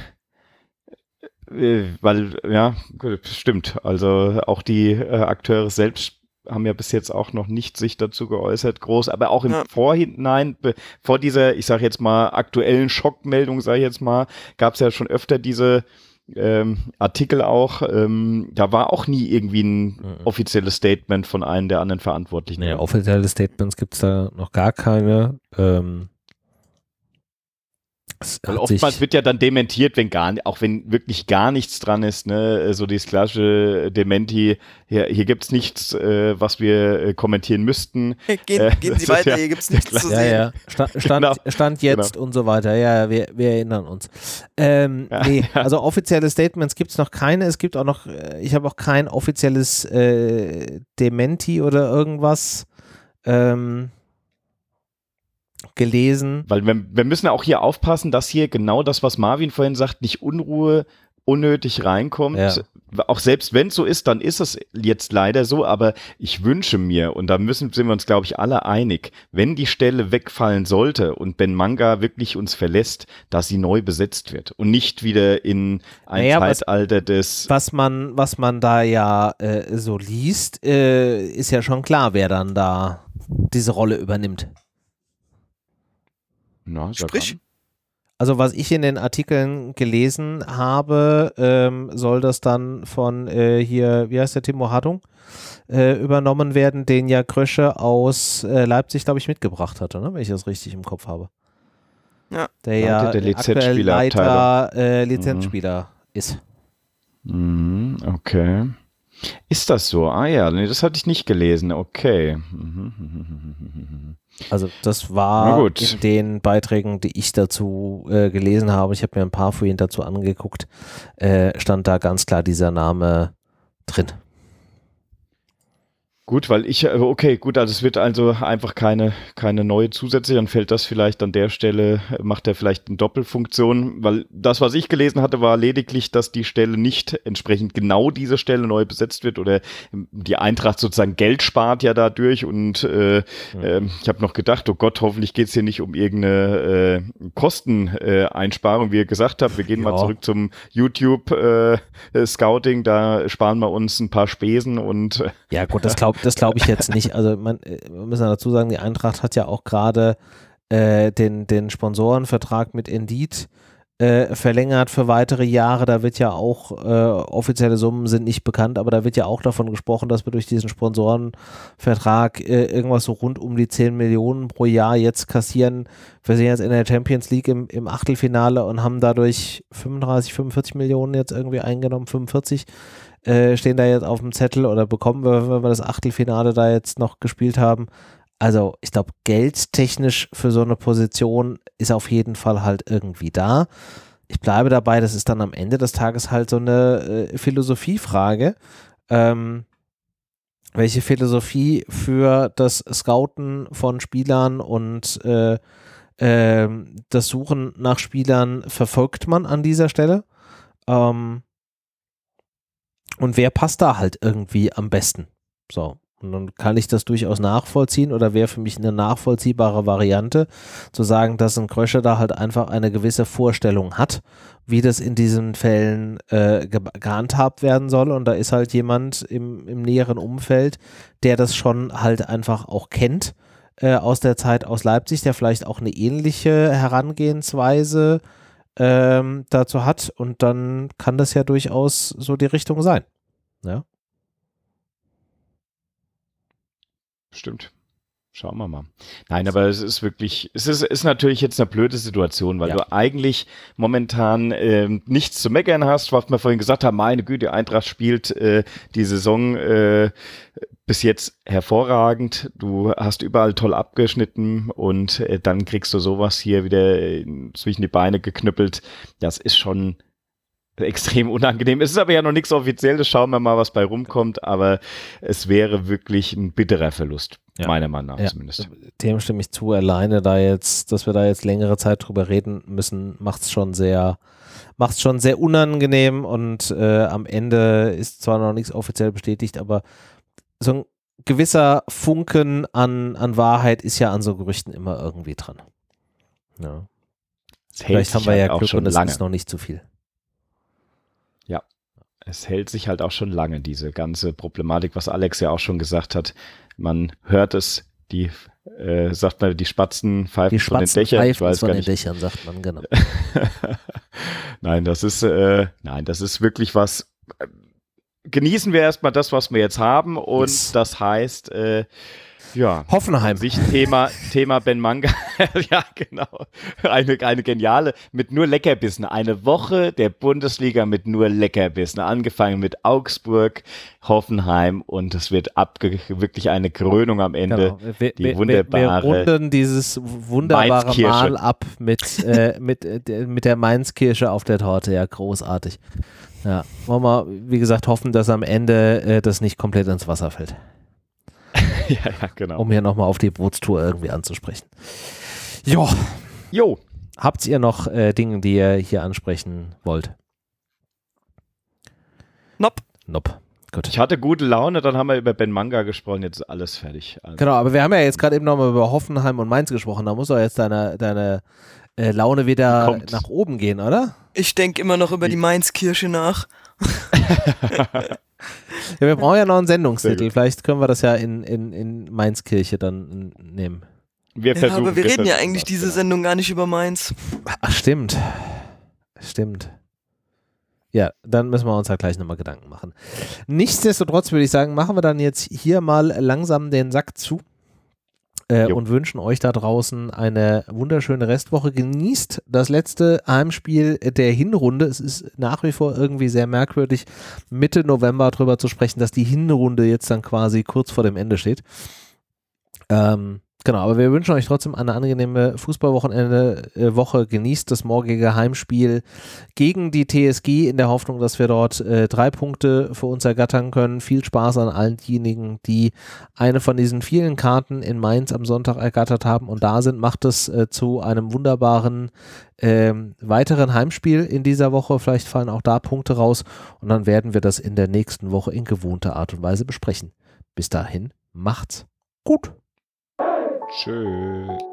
Äh, weil, ja, stimmt. Also auch die äh, Akteure selbst haben ja bis jetzt auch noch nicht sich dazu geäußert, groß, aber auch im ja. Vorhinein, vor dieser, ich sage jetzt mal, aktuellen Schockmeldung, sage ich jetzt mal, gab es ja schon öfter diese ähm, Artikel auch, ähm, da war auch nie irgendwie ein mhm. offizielles Statement von einem der anderen Verantwortlichen. Naja, offizielle Statements gibt es da noch gar keine. Ähm, weil oftmals wird ja dann dementiert, wenn gar auch wenn wirklich gar nichts dran ist, ne, so dieses klassische Dementi, hier, hier gibt es nichts, äh, was wir äh, kommentieren müssten. Gehen, äh, gehen Sie weiter, ja, hier gibt es nichts zu sehen. Ja, Stand, Stand, genau. Stand jetzt genau. und so weiter, ja, wir, wir erinnern uns. Ähm, ja, nee, also offizielle Statements gibt es noch keine, es gibt auch noch, äh, ich habe auch kein offizielles äh, Dementi oder irgendwas. Ähm, gelesen. Weil wir, wir müssen auch hier aufpassen, dass hier genau das, was Marvin vorhin sagt, nicht Unruhe unnötig reinkommt. Ja. Auch selbst wenn es so ist, dann ist es jetzt leider so, aber ich wünsche mir, und da müssen, sind wir uns, glaube ich, alle einig, wenn die Stelle wegfallen sollte und Ben Manga wirklich uns verlässt, dass sie neu besetzt wird und nicht wieder in ein naja, Zeitalter was, des. Was man, was man da ja äh, so liest, äh, ist ja schon klar, wer dann da diese Rolle übernimmt. Na, Sprich. Also was ich in den Artikeln gelesen habe, ähm, soll das dann von äh, hier, wie heißt der Timo Hartung, äh, übernommen werden, den ja Krösche aus äh, Leipzig, glaube ich, mitgebracht hatte, ne? wenn ich das richtig im Kopf habe. Ja. Der ja der Lizenzspieler Leiter äh, Lizenzspieler mhm. ist. Mhm, okay. Ist das so? Ah ja, nee, das hatte ich nicht gelesen. Okay. Also das war in den Beiträgen, die ich dazu äh, gelesen habe, ich habe mir ein paar vorhin dazu angeguckt, äh, stand da ganz klar dieser Name drin. Gut, weil ich, äh, okay, gut, also es wird also einfach keine, keine neue zusätzliche, dann fällt das vielleicht an der Stelle, macht er vielleicht eine Doppelfunktion, weil das, was ich gelesen hatte, war lediglich, dass die Stelle nicht entsprechend genau diese Stelle neu besetzt wird oder die Eintracht sozusagen Geld spart ja dadurch und äh, äh, ich habe noch gedacht, oh Gott, hoffentlich geht es hier nicht um irgendeine äh, Kosteneinsparung, wie ihr gesagt habt, wir gehen ja. mal zurück zum YouTube-Scouting, äh, da sparen wir uns ein paar Spesen und Ja gut, das glaube das glaube ich jetzt nicht. Also man, äh, müssen dazu sagen, die Eintracht hat ja auch gerade äh, den, den Sponsorenvertrag mit Indeed äh, verlängert für weitere Jahre. Da wird ja auch, äh, offizielle Summen sind nicht bekannt, aber da wird ja auch davon gesprochen, dass wir durch diesen Sponsorenvertrag äh, irgendwas so rund um die 10 Millionen pro Jahr jetzt kassieren. Wir sind jetzt in der Champions League im, im Achtelfinale und haben dadurch 35, 45 Millionen jetzt irgendwie eingenommen, 45 äh, stehen da jetzt auf dem Zettel oder bekommen wir, wenn wir das Achtelfinale da jetzt noch gespielt haben. Also ich glaube, geldtechnisch für so eine Position ist auf jeden Fall halt irgendwie da. Ich bleibe dabei, das ist dann am Ende des Tages halt so eine äh, Philosophiefrage. Ähm, welche Philosophie für das Scouten von Spielern und äh, äh, das Suchen nach Spielern verfolgt man an dieser Stelle? Ähm, und wer passt da halt irgendwie am besten. So. Und dann kann ich das durchaus nachvollziehen oder wäre für mich eine nachvollziehbare Variante, zu sagen, dass ein Kröscher da halt einfach eine gewisse Vorstellung hat, wie das in diesen Fällen äh, ge gehandhabt werden soll. Und da ist halt jemand im, im näheren Umfeld, der das schon halt einfach auch kennt äh, aus der Zeit aus Leipzig, der vielleicht auch eine ähnliche Herangehensweise ähm, dazu hat. Und dann kann das ja durchaus so die Richtung sein. Ja. Stimmt. Schauen wir mal. Nein, aber es ist wirklich, es ist, ist natürlich jetzt eine blöde Situation, weil ja. du eigentlich momentan äh, nichts zu meckern hast, was wir vorhin gesagt haben, meine Güte, Eintracht spielt äh, die Saison äh, bis jetzt hervorragend. Du hast überall toll abgeschnitten und äh, dann kriegst du sowas hier wieder äh, zwischen die Beine geknüppelt. Das ist schon extrem unangenehm. Es ist aber ja noch nichts Offizielles. Schauen wir mal, was bei rumkommt. Aber es wäre wirklich ein bitterer Verlust, ja. meiner Meinung nach ja. zumindest. Dem stimme ich zu. Alleine da jetzt, dass wir da jetzt längere Zeit drüber reden müssen, macht es schon sehr, macht schon sehr unangenehm. Und äh, am Ende ist zwar noch nichts offiziell bestätigt, aber so ein gewisser Funken an, an Wahrheit ist ja an so Gerüchten immer irgendwie dran. Ja. Vielleicht haben wir ja halt Glück und es ist noch nicht zu viel es hält sich halt auch schon lange, diese ganze Problematik, was Alex ja auch schon gesagt hat. Man hört es, die, äh, sagt man, die Spatzen pfeifen die Spatzen von den Dächern. Ich weiß von gar nicht. den Dächern, sagt man, genau. nein, das ist, äh, nein, das ist wirklich was. Genießen wir erstmal das, was wir jetzt haben und das heißt, äh, ja. Hoffenheim. Sich Thema, Thema Ben Manga. ja, genau. Eine, eine geniale, mit nur Leckerbissen. Eine Woche der Bundesliga mit nur Leckerbissen. Angefangen mit Augsburg, Hoffenheim und es wird abge wirklich eine Krönung am Ende. Genau. Wir, die wir, wunderbare. Wir runden dieses wunderbare Mal ab mit, äh, mit, äh, mit der Mainzkirsche auf der Torte. Ja, großartig. Ja, wollen wir, wie gesagt, hoffen, dass am Ende äh, das nicht komplett ins Wasser fällt. ja, ja, genau. Um hier nochmal auf die Bootstour irgendwie anzusprechen. Jo. Jo. Habt ihr noch äh, Dinge, die ihr hier ansprechen wollt? Nope. Nope. Gut. Ich hatte gute Laune, dann haben wir über Ben Manga gesprochen, jetzt ist alles fertig. Also. Genau, aber wir haben ja jetzt gerade eben nochmal über Hoffenheim und Mainz gesprochen, da muss doch jetzt deine, deine äh, Laune wieder Kommt. nach oben gehen, oder? Ich denke immer noch über die Mainz-Kirche nach. Ja, wir brauchen ja noch einen Sendungstitel. Vielleicht können wir das ja in, in, in Mainzkirche dann nehmen. Wir ja, aber wir reden ja eigentlich diese genau. Sendung gar nicht über Mainz. Ach, stimmt. Stimmt. Ja, dann müssen wir uns halt gleich nochmal Gedanken machen. Nichtsdestotrotz würde ich sagen, machen wir dann jetzt hier mal langsam den Sack zu äh, und wünschen euch da draußen eine wunderschöne Restwoche. Genießt das letzte Heimspiel der Hinrunde. Es ist nach wie vor irgendwie sehr merkwürdig, Mitte November darüber zu sprechen, dass die Hinrunde jetzt dann quasi kurz vor dem Ende steht. Ähm, Genau, aber wir wünschen euch trotzdem eine angenehme Fußballwochenende äh, Woche. Genießt das morgige Heimspiel gegen die TSG in der Hoffnung, dass wir dort äh, drei Punkte für uns ergattern können. Viel Spaß an allen diejenigen, die eine von diesen vielen Karten in Mainz am Sonntag ergattert haben und da sind. Macht es äh, zu einem wunderbaren ähm, weiteren Heimspiel in dieser Woche. Vielleicht fallen auch da Punkte raus und dann werden wir das in der nächsten Woche in gewohnter Art und Weise besprechen. Bis dahin, macht's gut. Tschüss.